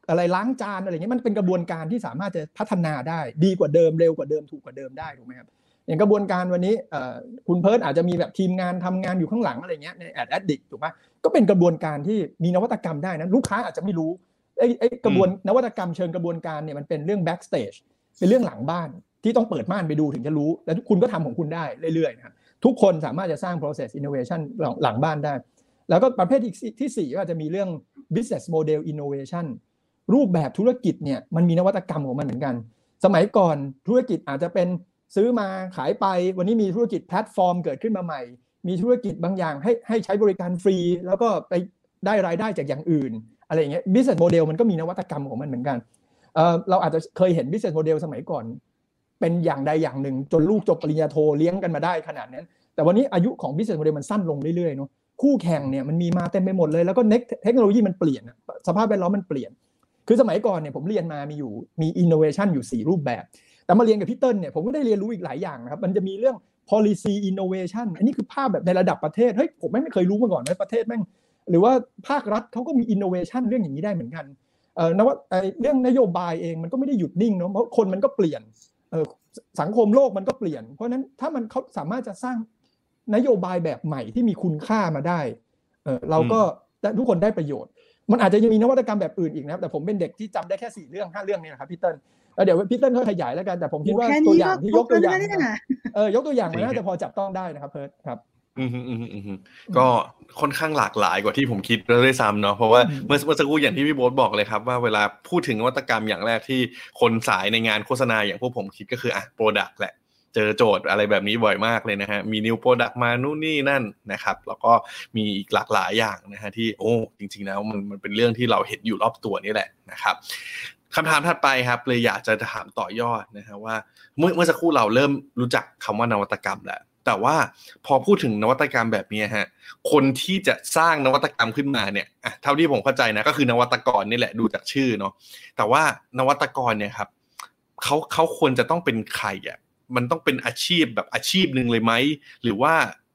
อะไรล้างจานอะไรเงี้ยมันเป็นกระบวนการที่สามารถจะพัฒนาได้ดีกว่าเดิมเร็วกว่าเดิมถูกกว่าเดิมได้ถูกไหมครับอย่างกระบวนการวันนี้คุณเพิร์ดอาจจะมีแบบทีมงานทำงานอยู่ข้างหลังอะไรเงี้ยใน Ad Addict ถูกไหมก็เป็นกระบวนการที่มีนวัตกรรมได้นะลูกค้าอาจจะไม่รู้ อ้ไอ้กระบวนนวัตกรรมเชิงกระบวนการเนี่ยมันเป็นเรื่อง backstage เป็นเรื่องหลังบ้านที่ต้องเปิดม่านไปดูถึงจะรู้ แล้วคุณก็ทำของคุณได้เรื่อยๆนะครับทุกคนสามารถจะสร้าง process innovation หลังหลังบ้านได้ แล้วก็ประเภทที่ที่สี่ก็อาจจะมีเรื่อง business model innovation รูปแบบธุรกิจเนี่ยมันมีนวัตกรรมของมันเหมือนกัน สมัยก่อนธุรกิจอาจจะเป็นซื้อมาขายไป วันนี้มีธุรกิจแพลตฟอร์มเกิดขึ้นมาใหม่ มีธุรกิจบางอย่างให้ให้ใช้บริการฟรี แล้วก็ไปได้รายได้จากอย่างอื่น อะไรอย่างเงี้ย business model มันก็มีนวัตกรรมของมันเหมือนกันเเราอาจจะเคยเห็น business model สมัยก่อน เป็นอย่างใดอย่างหนึ่งจนลูกจบปริญญาโทเลี้ยงกันมาได้ขนาดนั้น แต่วันนี้อายุของ business model มันสั้นลงเรื่อยๆเนาะคู่แข่งเนี่ยมันมีมาเต็มไปหมดเลยแล้วก็เทคโนโลยีมันเปลี่ยนสภาพแวดล้อมมันเปลี่ยน คือสมัยก่อนเนี่ยผมเรียนมามีอยู่มี innovation อยู่ 4 รูปแบบ แต่มาเรียนกับพี่เติ้ลเนี่ยผมก็ได้เรียนรู้อีกหลายอย่างนะครับมันจะมีเรื่อง policy innovation อันนี้คือภาพแบบในระดับประเทศเฮ้ยผมไม่เคยรู้มาก่อนว่าประเทศแม่ง หรือว่าภาครัฐเขาก็มี innovation เรื่องอย่างนี้ได้เหมือนกันเอ่อนว่าไอ้เรื่องนโยบายเองมันก็ไม่ได้หยุดนิ่งเนาะเพราะคนมันก็เปลี่ยนเออสังคมโลกมันก็เปลี่ยน เพราะฉะนั้นถ้ามันเขาสามารถจะสร้างนโยบายแบบใหม่ที่มีคุณค่ามาได้เออเราก็ทุกคนได้ประโยชน์ มันอาจจะยังมีนวัตกรรมแบบอื่นอีกนะครับ แต่ผมเป็นเด็กที่จำได้แค่สี่เรื่องห้าเรื่องนี้นะครับพี่เติ้ลแล้วเดี๋ยวพี่เติ้ลก็ขยายแล้วกันแต่ผมคิดว่าแค่ตัวนี้อย่าก็งที่ครยบกตัวแล้วอย่างนะเนี่ยเออยกตัวอย่างมันน่าจะพอจับต้องได้นะครับเพิร์ดครับ อืมอืมอืมอืมอืมก็ค่อนข้างหลากหลายกว่าที่ผมคิดแล้วด้วยซ้ำเนาะเพราะว่าอืมเมื่อเมื่อสักครู่อย่างที่พี่โบ๊ทบอกเลยครับว่าเวลาพูดถึงนวัตกรรมอย่างแรกที่คนสายในงานโฆษณาอย่างพวกผมคิดก็คืออะ product แหละเจอโจทย์อะไรแบบนี้บ่อยมากเลยนะฮะ มี new product มานู่นนี่นั่นนะครับ แล้วก็มีอีกหลากหลายอย่างนะฮะที่โอ้จริงๆแล้วมันมันเป็นเรื่องที่เราเห็นอยู่รอบตัวนี่แหละนะครับคำถามถัดไปครับ เลยอยากจะถามต่อยอดนะฮะว่าเมื่อเมื่อสักครู่เราเริ่มรู้จักคำว่านวัตกรรมแล้ว แต่ว่าพอพูดถึงนวัตกรรมแบบนี้ฮะคนที่จะสร้างนวัตกรรมขึ้นมาเนี่ยเท่าที่ผมเข้าใจนะก็คือนวัตกรนี่แหละดูจากชื่อเนาะแต่ว่านวัตกรเนี่ยครับเขาเขาควรจะต้องเป็นใครอะมันต้องเป็นอาชีพแบบอาชีพหนึ่งเลยไหมหรือว่า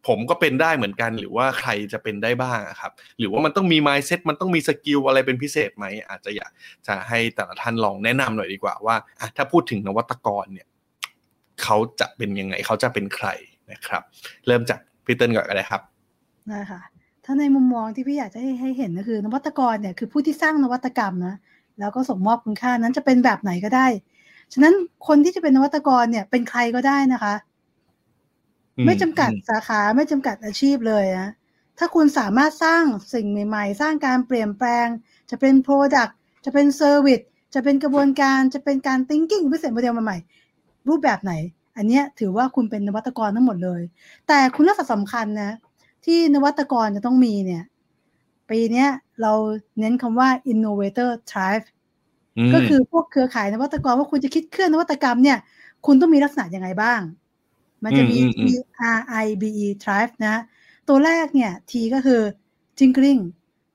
ผมก็เป็นได้เหมือนกันหรือว่าใครจะเป็นได้บ้างครับ หรือว่ามันต้องมี mindset มันต้องมี skill อะไรเป็นพิเศษไหมอาจจะอยากจะให้แต่ละท่านลองแนะนำหน่อยดีกว่าว่าถ้าพูดถึงนวัตกรเนี่ยเขาจะเป็นยังไงเขาจะเป็นใคร นะครับ เริ่มจากพี่เติ้ลก่อนก็ได้ครับนะคะถ้าในมุมมองที่พี่อยากจะให้ให้เห็นก็คือ นวัตกรเนี่ยคือผู้ที่สร้างนวัตกรรมนะแล้วก็ส่งมอบคุณค่านั้นจะเป็นแบบไหนก็ได้ ฉะนั้นคนที่จะเป็นนวัตกรเนี่ยเป็นใครก็ได้นะคะอืมไม่จำกัดอืมสาขาไม่จำกัดอาชีพเลยนะถ้าคุณสามารถสร้างสิ่งใหม่ ๆ สร้างการเปลี่ยนแปลง จะเป็น Product จะเป็น Service จะเป็นกระบวนการจะเป็นการ thinking พิเศษโมเดลใหม่ๆรูปแบบไหน อันเนี้ยถือว่าคุณเป็นนวัตกรทั้งหมดเลย แต่คุณลักษณะสำคัญนะ ที่นวัตกรจะต้องมีเนี่ย ปีเนี้ยเราเน้นคำว่า innovator thrive มก็คือพวกเครือข่ายนวัตกรว่าคุณจะคิดเคลื่อนนวัตกรรมเนี่ย คุณต้องมีลักษณะยังไงบ้าง มันจะมีอืมอืม T R I B E thrive นะ ตัวแรกเนี่ย T ก็คือ tinkering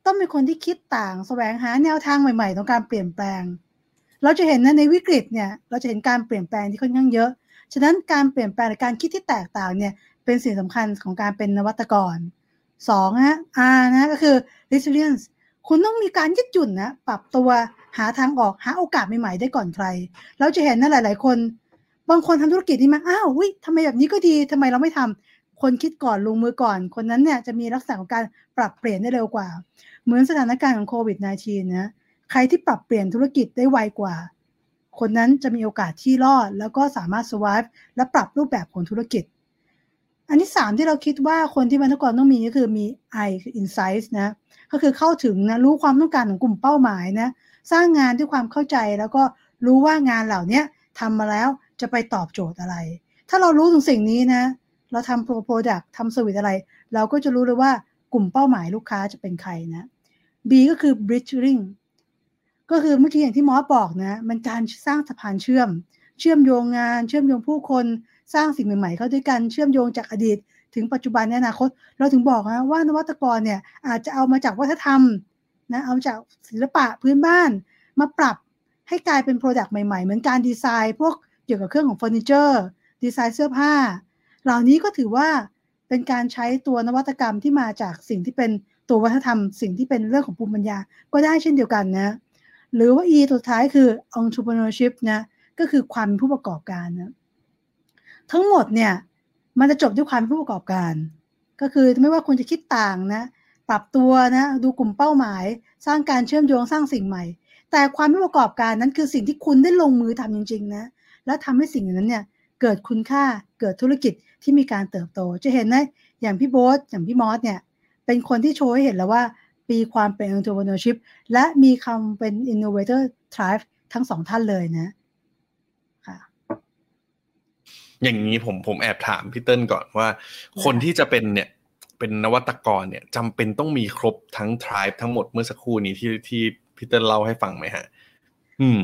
ต้องเป็นคนที่คิดต่างแสวงหาแนวทางใหม่ๆ ของการเปลี่ยนแปลง เราจะเห็นนะในวิกฤตเนี่ย เราจะเห็นการเปลี่ยนแปลงที่ค่อนข้างเยอะ ฉะนั้นการเปลี่ยนแปลงการคิดที่แตกต่างเนี่ยเป็นสิ่งสำคัญของการเป็นนวัตกรสองนะ R นะก็คือ resilience คุณต้องมีการยืดหยุ่นนะปรับตัวหาทางออกหาโอกาสใหม่ๆได้ก่อนใคร เราจะเห็นนะหลาย ๆ คน บางคนทำธุรกิจนี่มาอ้าววิทำไมแบบนี้ก็ดีทำไมเราไม่ทำคนคิดก่อนลงมือก่อน คนนั้นเนี่ยจะมีลักษณะของการปรับเปลี่ยนได้เร็วกว่า เหมือนสถานการณ์ของโควิด -19 นะใครที่ปรับเปลี่ยนธุรกิจได้ไวกว่า คนนั้นจะมีโอกาสที่รอด แล้วก็สามารถ survive และปรับรูปแบบของธุรกิจ อันที่สามที่เราคิดว่าคนที่เป็นนักรต้องมีก็คือมี I คือ insight นะก็คือเข้าถึงนะรู้ความต้องการของกลุ่มเป้าหมายนะสร้างงานด้วยความเข้าใจแล้วก็รู้ว่างานเหล่านี้ทำมาแล้วจะไปตอบโจทย์อะไร ถ้าเรารู้ถึงสิ่งนี้นะ เราทำโปรโปรดักทำสวิตอะไร เราก็จะรู้เลยว่ากลุ่มเป้าหมายลูกค้าจะเป็นใครนะ B ก็คือ bridging ก็คือเมื่อกี้อย่างที่มอสบอกนะ มันการสร้างสะพานเชื่อม เชื่อมโยงงาน เชื่อมโยงผู้คนสร้างสิ่งใหม่ๆ เข้าด้วยกันเชื่อมโยงจากอดีต ถึงปัจจุบันในอนาคต เราถึงบอกนะว่านวัตกรเนี่ยอาจจะเอามาจากวัฒนธรรมนะเอาจากศิลปะพื้นบ้านมาปรับให้กลายเป็น product ใหม่ๆ เหมือนการดีไซน์ พวกเกี่ยวกับเครื่องของเฟอร์นิเจอร์ดีไซน์เสื้อผ้า เหล่านี้ก็ถือว่าเป็นการใช้ตัวนวัตกรรมที่มาจากสิ่งที่เป็นตัววัฒนธรรม สิ่งที่เป็นเรื่องของภูมิปัญญาก็ได้เช่นเดียวกันนะ หรือว่า E ตัวสุดท้ายคือ entrepreneurship นะก็คือความเป็นผู้ประกอบการนะทั้งหมดเนี่ยมันจะจบด้วยความเป็นผู้ประกอบการ ก็คือไม่ว่าคุณจะคิดต่างนะปรับตัวนะดูกลุ่มเป้าหมาย สร้างการเชื่อมโยงสร้างสิ่งใหม่ แต่ความเป็นผู้ประกอบการนั้นคือสิ่งที่คุณได้ลงมือทำจริงๆนะแล้วทำให้สิ่งนั้นเนี่ยเกิดคุณค่าเกิดธุรกิจที่มีการเติบโต จะเห็นนะอย่างพี่โบ๊ทอย่างพี่มอสเนี่ยเป็นคนที่โชว์ให้เห็นแล้วว่า ปีความเป็น entrepreneurship และมีคำเป็น innovator thrive ทั้งสองท่านเลยนะค่ะอย่างนี้ผมผมแอบถามพี่เติ้ลก่อนว่า คนที่จะเป็นเนี่ยเป็นนวัตกรเนี่ยจำเป็นต้องมีครบทั้ง tribe ทั้งหมดเมื่อสักครู่นี้ที่ที่พี่เติ้ลเล่าให้ฟังไหมฮะ อืม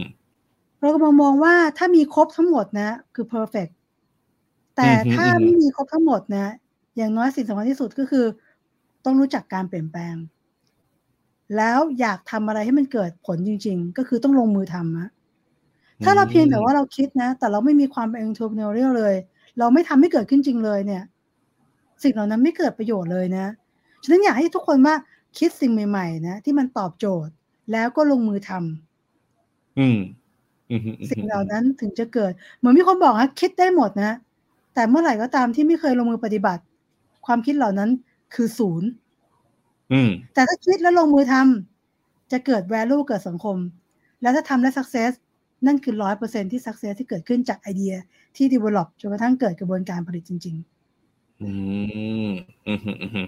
เรากำลังมองว่าถ้ามีครบทั้งหมดนะ คือ perfect แต่อือฮึถ้าอือฮึไม่มีครบทั้งหมดนะ อย่างน้อยสิ่งสำคัญที่สุดก็คือ ต้องรู้จักการเปลี่ยนแปลง แล้วอยากทำอะไรให้มันเกิดผลจริง ๆ ก็คือต้องลงมือทำนะถ้าเราเพียงแต่ว่าเราคิดนะ แต่เราไม่มีความเป็น entrepreneurial เลย เราไม่ทำให้เกิดขึ้นจริงเลยเนี่ย สิ่งเหล่านั้นไม่เกิดประโยชน์เลยนะฉะนั้นอยากให้ทุกคนว่าคิดสิ่งใหม่ๆนะที่มันตอบโจทย์แล้วก็ลงมือทำอืมอืมอืมสิ่งเหล่านั้นถึงจะเกิด เหมือนมีคนบอกนะคิดได้หมดนะ แต่เมื่อไหร่ก็ตามที่ไม่เคยลงมือปฏิบัติ ความคิดเหล่านั้นคือศูนย์ อืมแต่ถ้าคิดแล้วลงมือทำจะเกิด value เกิดสังคม แล้วถ้าทำและ success นั่นคือร้อยเปอร์เซ็นที่ success ที่เกิดขึ้นจากไอเดียที่ develop จนกระทั่งเกิดกระบวนการผลิตจริงอืมอืมอืมอืม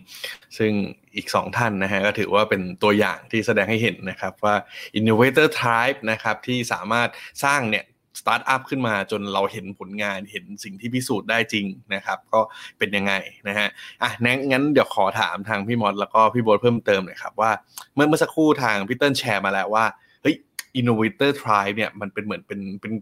ซึ่งอีกสองท่านนะฮะก็ถือว่าเป็นตัวอย่างที่แสดงให้เห็นนะครับว่า innovator type นะครับที่สามารถสร้างเนี่ย สตาร์ทอัพขึ้นมาจนเราเห็นผลงานเห็นสิ่งที่พิสูจน์ได้จริงนะครับ ก็เป็นยังไงนะฮะอะงั้นเดี๋ยวขอถามทางพี่มอสแล้วก็พี่โบทเพิ่มเติมหน่อยครับว่า เมื่อเมื่อสักครู่ทางพี่เติ้ลแชร์มาแล้วว่าเฮ้ย innovator trait เนี่ยมันเป็นเหมือนเป็นเป็น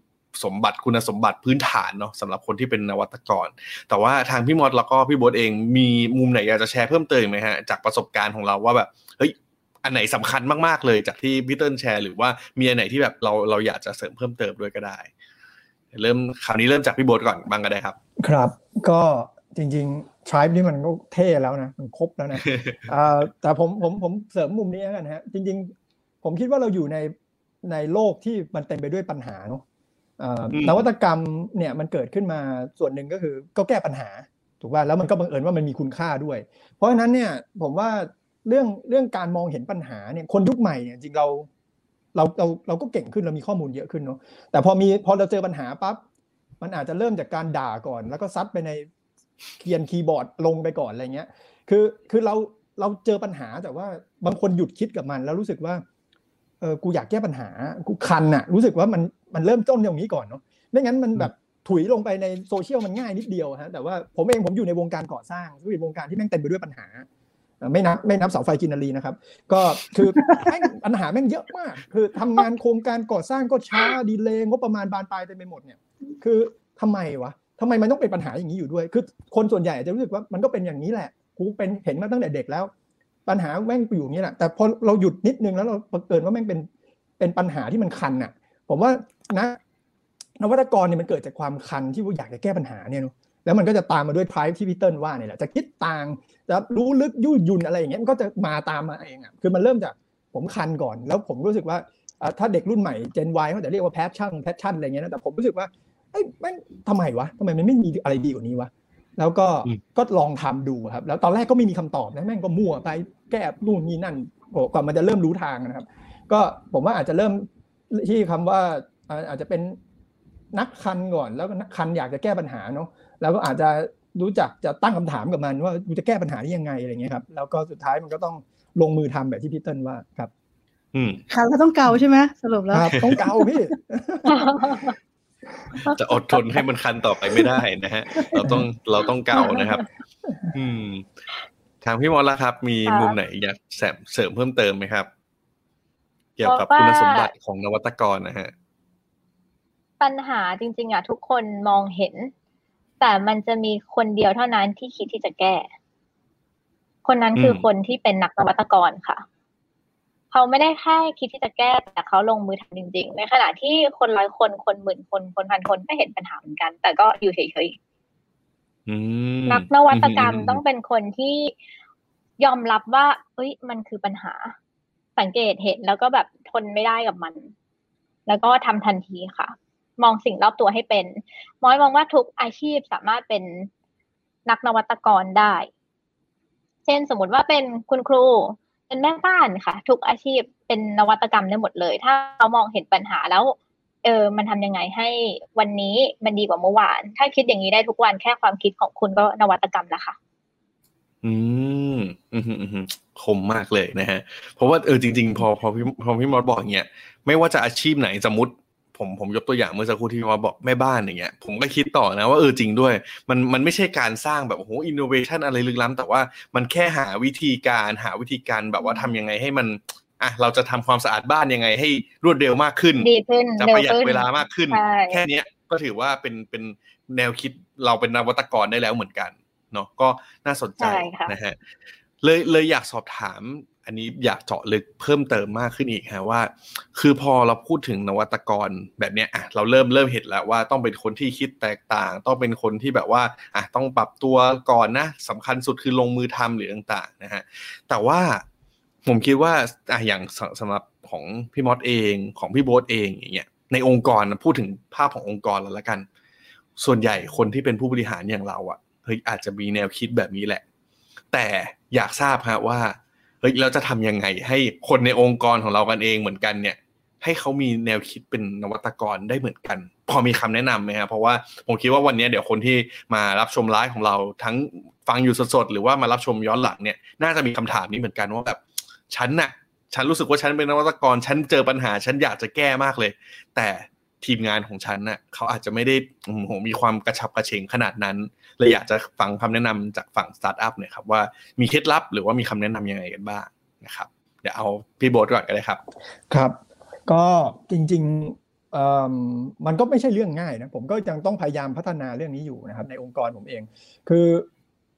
สมบัติคุณสมบัติพื้นฐานเนาะสำหรับคนที่เป็นนวัตกร แต่ว่าทางพี่มอสแล้วก็พี่โบทเองมีมุมไหนอยากจะแชร์เพิ่มเติมไหมฮะจากประสบการณ์ของเราว่าแบบเฮ้ย อันไหนสำคัญมากๆเลยจากที่พี่เติ้ลแชร์ หรือว่ามีอันไหนที่แบบเราเราอยากจะเสริมเพิ่มเติมด้วยก็ได้ เริ่มคราวนี้เริ่มจากพี่โบทก่อนบ้างก็ได้ครับ ครับ ก็จริงๆ tribe นี่มันก็เท่แล้วนะ มันครบแล้วนะอ่าแต่ผมผมผมเสริมมุมนี้กันฮะ จริง ๆ ผมคิดว่าเราอยู่ในในโลกที่มันเต็มไปด้วยปัญหาเนาะอ่าอืมนวัตกรรมเนี่ยมันเกิดขึ้นมาส่วนหนึ่งก็คือก็แก้ปัญหาถูกป่ะแล้วมันก็บังเอิญว่ามันมีคุณค่าด้วย เพราะฉะนั้นเนี่ยผมว่า เรื่องเรื่องการมองเห็นปัญหาเนี่ยคนยุคใหม่เนี่ยจริงเราเราเราเราก็เก่งขึ้นเรามีข้อมูลเยอะขึ้นเนาะแต่พอมีพอเราเจอปัญหาปั๊บมันอาจจะเริ่มจากการด่าก่อน แล้วก็ซัดไปในเขียนคีย์บอร์ดลงไปก่อนอะไรเงี้ย คือคือเราเราเจอปัญหาแต่ว่าบางคนหยุดคิดกับมัน แล้วรู้สึกว่าเออกูอยากแก้ปัญหากูคันอะรู้สึกว่ามันมันเริ่มต้นตรงนี้ก่อนเนาะไม่งั้นมันแบบถุยลงไปในโซเชียลมันง่ายนิดเดียวฮะแต่ว่าผมเองผมอยู่ในวงการก่อสร้างอยู่ในวงการที่แม่งเต็มไปด้วยปัญหา ไม่นับไม่นับเสาไฟกินนารีนะครับ ก็คือแม่งปัญหาแม่งเยอะมาก คือทำงานโครงการก่อสร้างก็ช้าดีเลย์งบประมาณบานปลายเต็มไปหมดเนี่ย คือทำไมวะทำไมมันต้องเป็นปัญหาอย่างนี้อยู่ด้วย คือคนส่วนใหญ่จะรู้สึกว่ามันก็เป็นอย่างนี้แหละกูเป็นเห็นมาตั้งแต่เด็กแล้ว ปัญหาแม่งอยู่นี้แหละแต่พอเราหยุดนิดนึงแล้วเราเกิดว่าแม่งเป็นเป็นปัญหาที่มันคันอะ ผมว่านะนวัตกรเนี่ยมันเกิดจากความคันที่ว่าอยากจะแก้ปัญหาเนี่ยเนอะ แล้วมันก็จะตามมาด้วย drive ที่พี่เติ้ลว่าเนี่ยแหละจะคิดต่างจะรู้ลึกยุ่ยยุ่นอะไรอย่างเงี้ยมันก็จะมาตามมาเองอะคือมันเริ่มจากผมคันก่อน แล้วผมรู้สึกว่าอะถ้าเด็กรุ่นใหม่ Gen Y เขาจะเรียกว่า passion passion อะไรเงี้ยนะแต่ผมรู้สึกว่าเอ้ยแม่งทำไมวะทำไมมันไม่มีอะไรดีกว่านี้วะแล้วก็อืมก็ลองทำดูครับ แล้วตอนแรกก็ไม่มีคำตอบนะแม่งก็มั่วไปแก้นู่นนี่นั่นโอ้กว่ามันจะเริ่มรู้ทางนะครับ ก็ผมว่าอาจจะเริ่มที่คำว่าอ่าอาจจะเป็นนักคันก่อน แล้วก็นักคันอยากจะแก้ปัญหาเนาะ แล้วก็อาจจะรู้จักจะตั้งคำถามกับมันว่ากูจะแก้ปัญหานี้ยังไงอะไรเงี้ยครับแล้วก็สุดท้ายมันก็ต้องลงมือทำแบบที่พี่เติ้ลว่าครับอืมค่ะเราต้องเกาใช่ไหมสรุปแล้วครับต้องเกาพี่จะอดทนให้มันคันต่อไปไม่ได้นะฮะ เราต้องเราต้องเก่านะครับ อืม ทางพี่มอสละครับ มีค่ะมุมไหนอยากเสริมเสริมเพิ่มเติมไหมครับ เกี่ยวกับเพราะคุณว่าสมบัติของนวัตกรนะฮะ ปัญหาจริง ๆ อะ ทุกคนมองเห็น แต่มันจะมีคนเดียวเท่านั้นที่คิดที่จะแก้ คนนั้นคืออมคนที่เป็นนักนวัตกรค่ะ เขาไม่ได้แค่คิดที่จะแก้ แต่เขาลงมือทำจริง ๆ ในขณะที่คนร้อยคนคนหมื่นคนคนพันคนก็เห็นปัญหาเหมือนกัน แต่ก็อยู่เฉยๆอืมนักนวัตกรรมมต้องเป็นคนที่ยอมรับว่าเอ้ย มันคือปัญหา สังเกตเห็นแล้วก็แบบทนไม่ได้กับมัน แล้วก็ทำทันทีค่ะ มองสิ่งรอบตัวให้เป็น มอยมองว่าทุกอาชีพสามารถเป็นนักนวัตกรได้ เช่นสมมติว่าเป็นคุณครู เป็นแม่บ้านค่ะ ทุกอาชีพเป็นนวัตกรรมได้หมดเลย ถ้าเขามองเห็นปัญหาแล้ว เออ มันทำยังไงให้วันนี้มันดีกว่าเมื่อวาน ถ้าคิดอย่างนี้ได้ทุกวันแค่ความคิดของคุณก็นวัตกรรมแล้วค่ะ อืมอืมอืมคมมากเลยนะฮะ เพราะว่าเออจริง ๆ พอพอพี่พอพี่มอสบอกอย่างเงี้ยไม่ว่าจะอาชีพไหนสมมติ ผมผมยกตัวอย่างเมื่อสักครู่ที่พี่มอสบอกแม่บ้านอย่างเงี้ยผมก็คิดต่อนะว่าเออจริงด้วย มันมันไม่ใช่การสร้างแบบโอ้โหอินโนเวชันอะไรลึกล้ำแต่ว่ามันแค่หาวิธีการหาวิธีการแบบว่าทำยังไงให้มันอะเราจะทำความสะอาดบ้านยังไงให้รวดเร็วมากขึ้นดีขึ้นจะเร็ปวระหยัดขึ้นเวลามากขึ้นใช่แค่เนี้ยก็ถือว่าเป็นเป็นแนวคิดเราเป็นนวัตกรได้แล้วเหมือนกันเนาะก็น่าสนใจใช่ค่ะนะฮะเลยเลยอยากสอบถาม อันนี้อยากเจาะลึกเพิ่มเติมมากขึ้นอีกฮะว่า คือพอเราพูดถึงนวัตกรแบบเนี้ยอะเราเริ่มเริ่มเห็นแล้วว่าต้องเป็นคนที่คิดแตกต่าง ต้องเป็นคนที่แบบว่าอะต้องปรับตัวก่อนนะสำคัญสุดคือลงมือทำหรือต่างๆนะฮะแต่ว่าผมคิดว่าอะอย่างสสำหรับของพี่มอสเองของพี่โบ๊ทเองอย่างเงี้ยในองค์กรพูดถึงภาพขององค์กรแล้วละกัน ส่วนใหญ่คนที่เป็นผู้บริหารอย่างเราอะเฮ้ยอาจจะมีแนวคิดแบบนี้แหละ แต่อยากทราบฮะว่า เฮ้ยเราจะทำยังไง ให้คนในองค์กรของเรากันเองเหมือนกันเนี่ย ให้เขามีแนวคิดเป็นนวัตกรได้เหมือนกัน พอมีคำแนะนำไหมครับเพราะว่าผมคิดว่าวันนี้เดี๋ยวคนที่มารับชมไลฟ์ของเราทั้งฟังอยู่สดๆหรือว่ามารับชมย้อนหลังเนี่ยน่าจะมีคำถามนี้เหมือนกันว่าแบบฉันน่ะฉันรู้สึกว่าฉันเป็นนวัตกร ฉันเจอปัญหา ฉันอยากจะแก้มากเลย แต่ทีมงานของฉันน่ะเขาอาจจะไม่ได้โอ้โหมีความกระฉับกระเฉงขนาดนั้น เลยอยากจะฟังคำแนะนำจากฝั่งสตาร์ทอัพเนี่ยครับว่ามีเคล็ดลับหรือว่ามีคำแนะนำยังไงกันบ้างนะครับ เดี๋ยวเอาพี่โบ๊ทก่อนก็ได้ครับ ครับ ก็จริงๆมันก็ไม่ใช่เรื่องง่ายนะผมก็ยังต้องพยายามพัฒนาเรื่องนี้อยู่นะครับ ในองค์กรผมเอง คื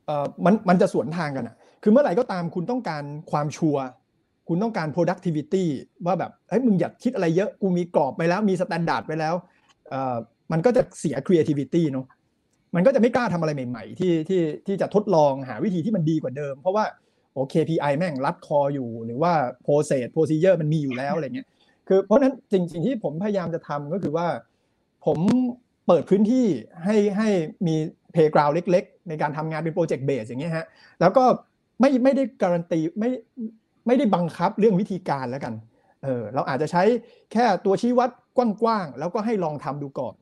อมันมันจะสวนทางกันอะคือเมื่อไหร่ก็ตามคุณต้องการความชัวร์คุณต้องการ productivity ว่าแบบเฮ้ยมึงอย่าคิดอะไรเยอะ กูมีกรอบไปแล้วมี standard ไปแล้วมันก็จะเสีย creativity เนาะ มันก็จะไม่กล้าทำอะไรใหม่ ๆ ที่ที่ที่จะทดลองหาวิธีที่มันดีกว่าเดิม เพราะว่าโอ KPI แม่งรัดคออยู่ หรือว่า process procedure มันมีอยู่แล้วอะไรเงี้ยคือเพราะนั้นจริงๆที่ผมพยายามจะทำก็คือว่า ผมเปิดพื้นที่ให้ให้มีเพย์กราวเล็ก ๆ ในการทำงานเป็นโปรเจกต์เบสอย่างเงี้ยฮะแล้วก็ไม่ไม่ได้การันตีไม่ไม่ได้บังคับเรื่องวิธีการแล้วกันเออเราอาจจะใช้แค่ตัวชี้วัดกว้างๆแล้วก็ให้ลองทำดูก่อน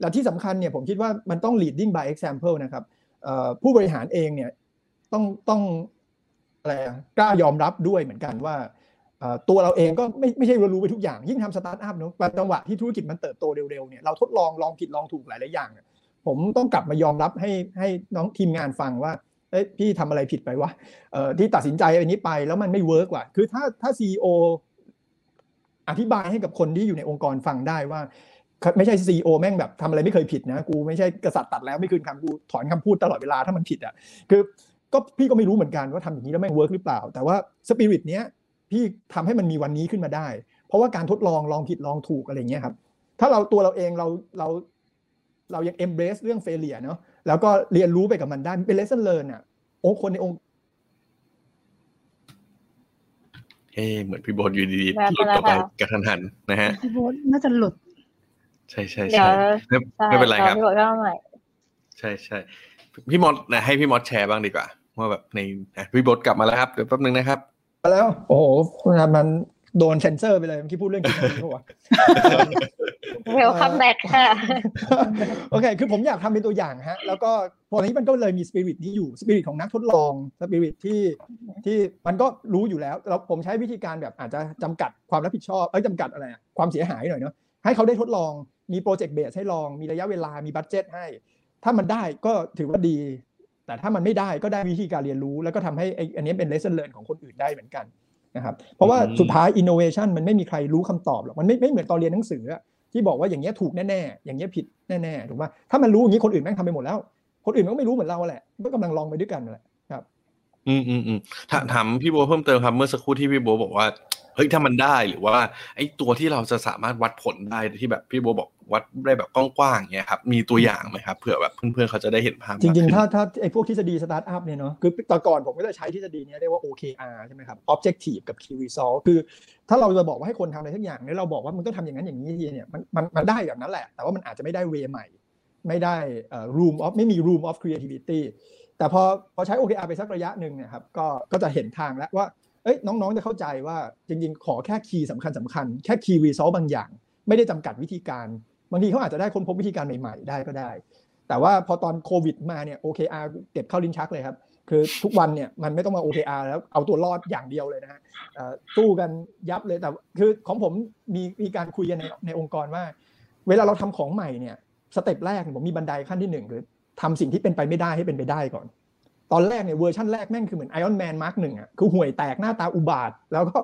แล้วที่สำคัญเนี่ยผมคิดว่ามันต้อง leading by example นะครับผู้บริหารเองเนี่ยต้องต้องอะไรกล้ายอมรับด้วยเหมือนกันว่าตัวเราเองก็ไม่ไม่ใช่รู้ไปทุกอย่าง ยิ่งทำสตาร์ทอัพเนาะจังหวะที่ธุรกิจมันเติบโตเร็วๆเนี่ยเราทดลองลองผิดลองถูกหลายๆอย่างผมต้องกลับมายอมรับให้ให้น้องทีมงานฟังว่าเอ้ยพี่ทำอะไรผิดไปวะเอ่อที่ตัดสินใจอันนี้ไปแล้วมันไม่ work ว่ะคือถ้าถ้า CEO อธิบายให้กับคนที่อยู่ในองค์กรฟังได้ว่า ไม่ใช่ CEO แม่งแบบทำอะไรไม่เคยผิดนะกูไม่ใช่กษัตริย์ตรัสแล้วไม่คืนคำกูถอนคำพูดตลอดเวลาถ้ามันผิดอะคือก็พี่ก็ไม่รู้เหมือนกันว่าทำอย่างนี้แล้วแม่งเวิร์กหรือเปล่า แต่ว่าสปิริตเนี้ยพี่ทำให้มันมีวันนี้ขึ้นมาได้ เพราะว่าการทดลองลองผิดลองถูกอะไรเงี้ยครับ ถ้าเราตัวเราเองเราเราเรายัง embrace เรื่อง failure เนาะแล้วก็เรียนรู้ไปกับมันได้เป็น lesson learn อะโอ้คนในองค์เฮ้เหมือนพี่โบนอยู่ดีๆหลุดออกไปกระทันหันนะฮะพี่โบนน่าจะหลุด ใช่ใช่ใช่ไม่เป็นไรครับพี่โบก็ใหม่ใช่ใช่พี่มดนะให้พี่มดแชร์บ้างดีกว่าว่าแบบในพี่โบดกลับมาแล้วครับเดี๋ยวแป๊บนึงนะครับแล้ว โอ้โหมันโดนเซนเซอร์ไปเลยเมื่อกี้พูดเรื่องกินอะไรเขาวะเวลคัมแบ็กค่ะ โอเค คือผมอยากทำเป็นตัวอย่างฮะ แล้วก็พอนี้มันก็เลยมีสปิริตนี้อยู่ สปิริตของนักทดลอง สปิริตที่ที่มันก็รู้อยู่แล้ว แล้วผมใช้วิธีการแบบอาจจะจำกัดความรับผิดชอบ เอ้ยจำกัดอะไร ความเสียหายหน่อยเนาะ ให้เขาได้ทดลอง มี project base ให้ลอง มีระยะเวลา มี budget ให้ ถ้ามันได้ก็ถือว่าดี แต่ถ้ามันไม่ได้ก็ได้วิธีการเรียนรู้ แล้วก็ทำให้อันนี้เป็น lesson learned ของคนอื่นได้เหมือนกันนะครับ เพราะว่าสุดท้ายอินโนเวชันมันไม่มีใครรู้คำตอบหรอก มันไม่ไม่เหมือนตอนเรียนหนังสือที่บอกว่าอย่างเงี้ยถูกแน่ๆ อย่างเงี้ยผิดแน่ๆ ถูกไหมถ้ามันรู้อย่างนี้คนอื่นแม่งทำไปหมดแล้ว คนอื่นมันก็ไม่รู้เหมือนเราแหละ ก็กำลังลองไปด้วยกันแหละครับ อืมอืมอืมถามพี่โบเพิ่มเติมครับ เมื่อสักครู่ที่พี่โบบอกว่า เฮ้ยถ้ามันได้หรือว่าไอ้ตัวที่เราจะสามารถวัดผลได้ที่แบบพี่โบบอกวัดได้แบบกว้างๆเงี้ยครับมีตัวอย่างไหมครับเผื่อแบบเพื่อนๆเขาจะได้เห็นภาพจริงๆ ถ้าถ้าไอ้พวกทฤษฎีสตาร์ทอัพเนี่ยเนาะคือแต่ก่อนผมก็จะใช้ทฤษฎีนี้เรียกว่า OKR ใช่ไหมครับ Objective กับ Key Result คือ ถ้าเราจะบอกว่าให้คนทำอะไรทั้งอย่างเนี่ยเราบอกว่ามันต้องทำอย่างนั้นอย่างนี้เนี่ยมันมันมันได้แบบนั้นแหละ แต่ว่ามันอาจจะไม่ได้ way ใหม่ ไม่ได้ room of ไม่มี room of creativity แต่พอพอใช้ OKR ไปสักระยะหนึ่งเนี่ยครับก็ก็จะเห็นทางแล้วว่า เอ้ยน้องๆจะเข้าใจว่าจริงๆ ขอแค่ key สำคัญสำคัญแค่ key result บางอย่าง ไม่ได้จำกัดวิธีการ บางทีเขาอาจจะได้ค้นพบวิธีการใหม่ๆ ได้ก็ได้ แต่ว่าพอตอนโควิดมาเนี่ย OKR เก็บเข้าลิ้นชักเลยครับ คือทุกวันเนี่ยมันไม่ต้องมา OKR แล้วเอาตัวรอดอย่างเดียวเลยนะฮะสู้กันยับเลยแต่คือของผมมีมีการคุยกันในในองค์กรว่า เวลาเราทำของใหม่เนี่ยstep แรกผมมีบันไดขั้นที่หนึ่งคือทำสิ่งที่เป็นไปไม่ได้ให้เป็นไปได้ก่อน ตอนแรกเนี่ยเวอร์ชันแรกแม่งคือเหมือน Iron Man Mark หนึ่งอะคือห่วยแตกหน้าตาอุบาทว์ แล้วก็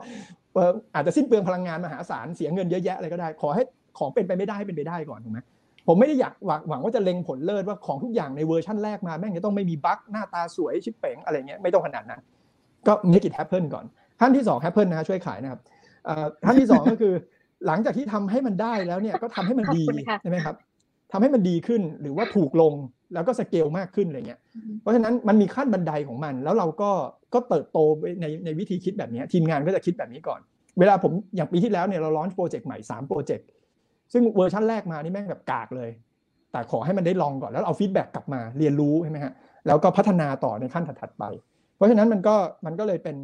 อาจจะสิ้นเปลืองพลังงานมหาศาลเสียเงินเยอะแยะอะไรก็ได้ ขอให้ของเป็นไปไม่ได้เป็นไปได้ก่อนถูกไหมผมไม่ได้อยากหวังว่าจะเล็งผลเลิศว่าของทุกอย่างในเวอร์ชันแรกมาแม่งจะต้องไม่มี bug หน้าตาสวยชิบเป๋งอะไรเงี้ยไม่ต้องขนาดนั้นก็ make it happen ก่อนขั้นที่สอง happen นะช่วยขายนะครับขั้นที่สองก็คือ หลังจากที่ทำให้มันได้แล้วเนี่ยก็ทำให้มันดีใช่ไหมครับทำให้มันดีขึ้นหรือว่าถูกลง แล้วก็สเกลมากขึ้นอะไรเงี้ย เพราะฉะนั้นมันมีขั้นบันไดของมัน แล้วเราก็ก็เติบโตในในวิธีคิดแบบนี้ทีมงานก็จะคิดแบบนี้ก่อน เวลาผมอย่างปีที่แล้วเนี่ยเรา launch project ใหม่3 project ซึ่งเวอร์ชันแรกมานี่แม่งแบบกากเลย แต่ขอให้มันได้ลองก่อนแล้วเอา feedback กลับมาเรียนรู้ใช่ไหมฮะแล้วก็พัฒนาต่อในขั้นถัดไป เพราะฉะนั้นมันก็มันก็เลยเป็น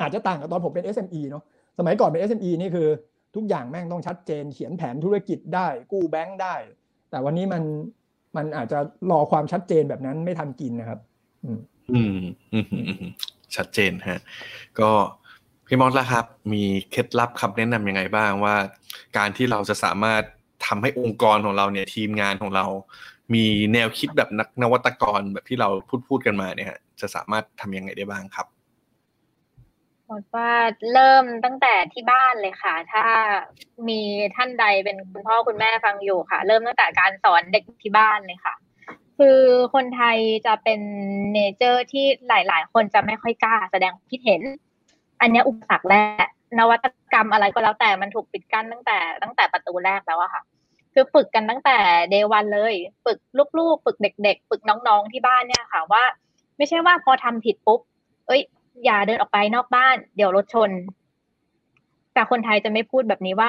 อาจจะต่างกับตอนผมเป็น SME เนาะสมัยก่อนเป็น SME นี่คือทุกอย่างแม่งต้องชัดเจน เขียนแผนธุรกิจได้ กู้แบงค์ได้ แต่วันนี้มัน มันอาจจะรอความชัดเจนแบบนั้นไม่ทันกินนะครับอืมอืมอืมชัดเจนฮะ ก็พี่มอสละครับ มีเคล็ดลับคำแนะนำยังไงบ้างว่า การที่เราจะสามารถทำให้องค์กรของเราเนี่ย ทีมงานของเรา มีแนวคิดแบบนักนวัตกรแบบที่เราพูดพูดกันมาเนี่ยจะสามารถทำยังไงได้บ้างครับ บอกว่าเริ่มตั้งแต่ที่บ้านเลยค่ะ ถ้ามีท่านใดเป็นคุณพ่อคุณแม่ฟังอยู่ค่ะ เริ่มตั้งแต่การสอนเด็กที่บ้านเลยค่ะ คือคนไทยจะเป็นเนเจอร์ที่หลาย ๆ คนจะไม่ค่อยกล้าแสดงคิดเห็น อันนี้อุปสรรคแรกนวัตกรรมอะไรก็แล้วแต่มันถูกปิดกั้นตั้งแต่ตั้งแต่ประตูแรกแล้วอะค่ะ คือฝึกกันตั้งแต่เดวันเลย ฝึกลูกๆ ฝึกเด็ก ๆ ฝึกน้องๆที่บ้านเนี่ยค่ะว่า ไม่ใช่ว่าพอทำผิดปุ๊บ เอ้ย อย่าเดินออกไปนอกบ้าน เดี๋ยวรถชน แต่คนไทยจะไม่พูดแบบนี้ว่า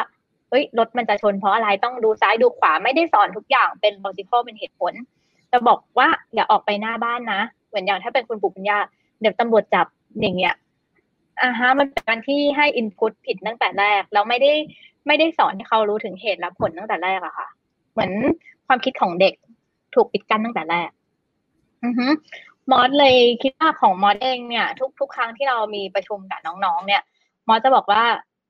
เอ้ยรถมันจะชนเพราะอะไรต้องดูซ้ายดูขวาไม่ได้สอนทุกอย่างเป็น logical เป็นเหตุผลจะบอกว่าอย่าออกไปหน้าบ้านนะเหมือนอย่างถ้าเป็นคุณปู่คุณย่าเดี๋ยวตำรวจจับอย่างเงี้ยอ่าฮะมันเป็นการที่ให้อินพุตผิดตั้งแต่แรกแล้วไม่ได้ไม่ได้สอนให้เขารู้ถึงเหตุและผลตั้งแต่แรกอะค่ะ เหมือนความคิดของเด็กถูกปิดกั้นตั้งแต่แรก อือฮึ มอสเลยคิดว่าของมอสเองเนี่ย ทุกทุกครั้งที่เรามีประชุมกับน้องๆ เนี่ย มอสจะบอกว่า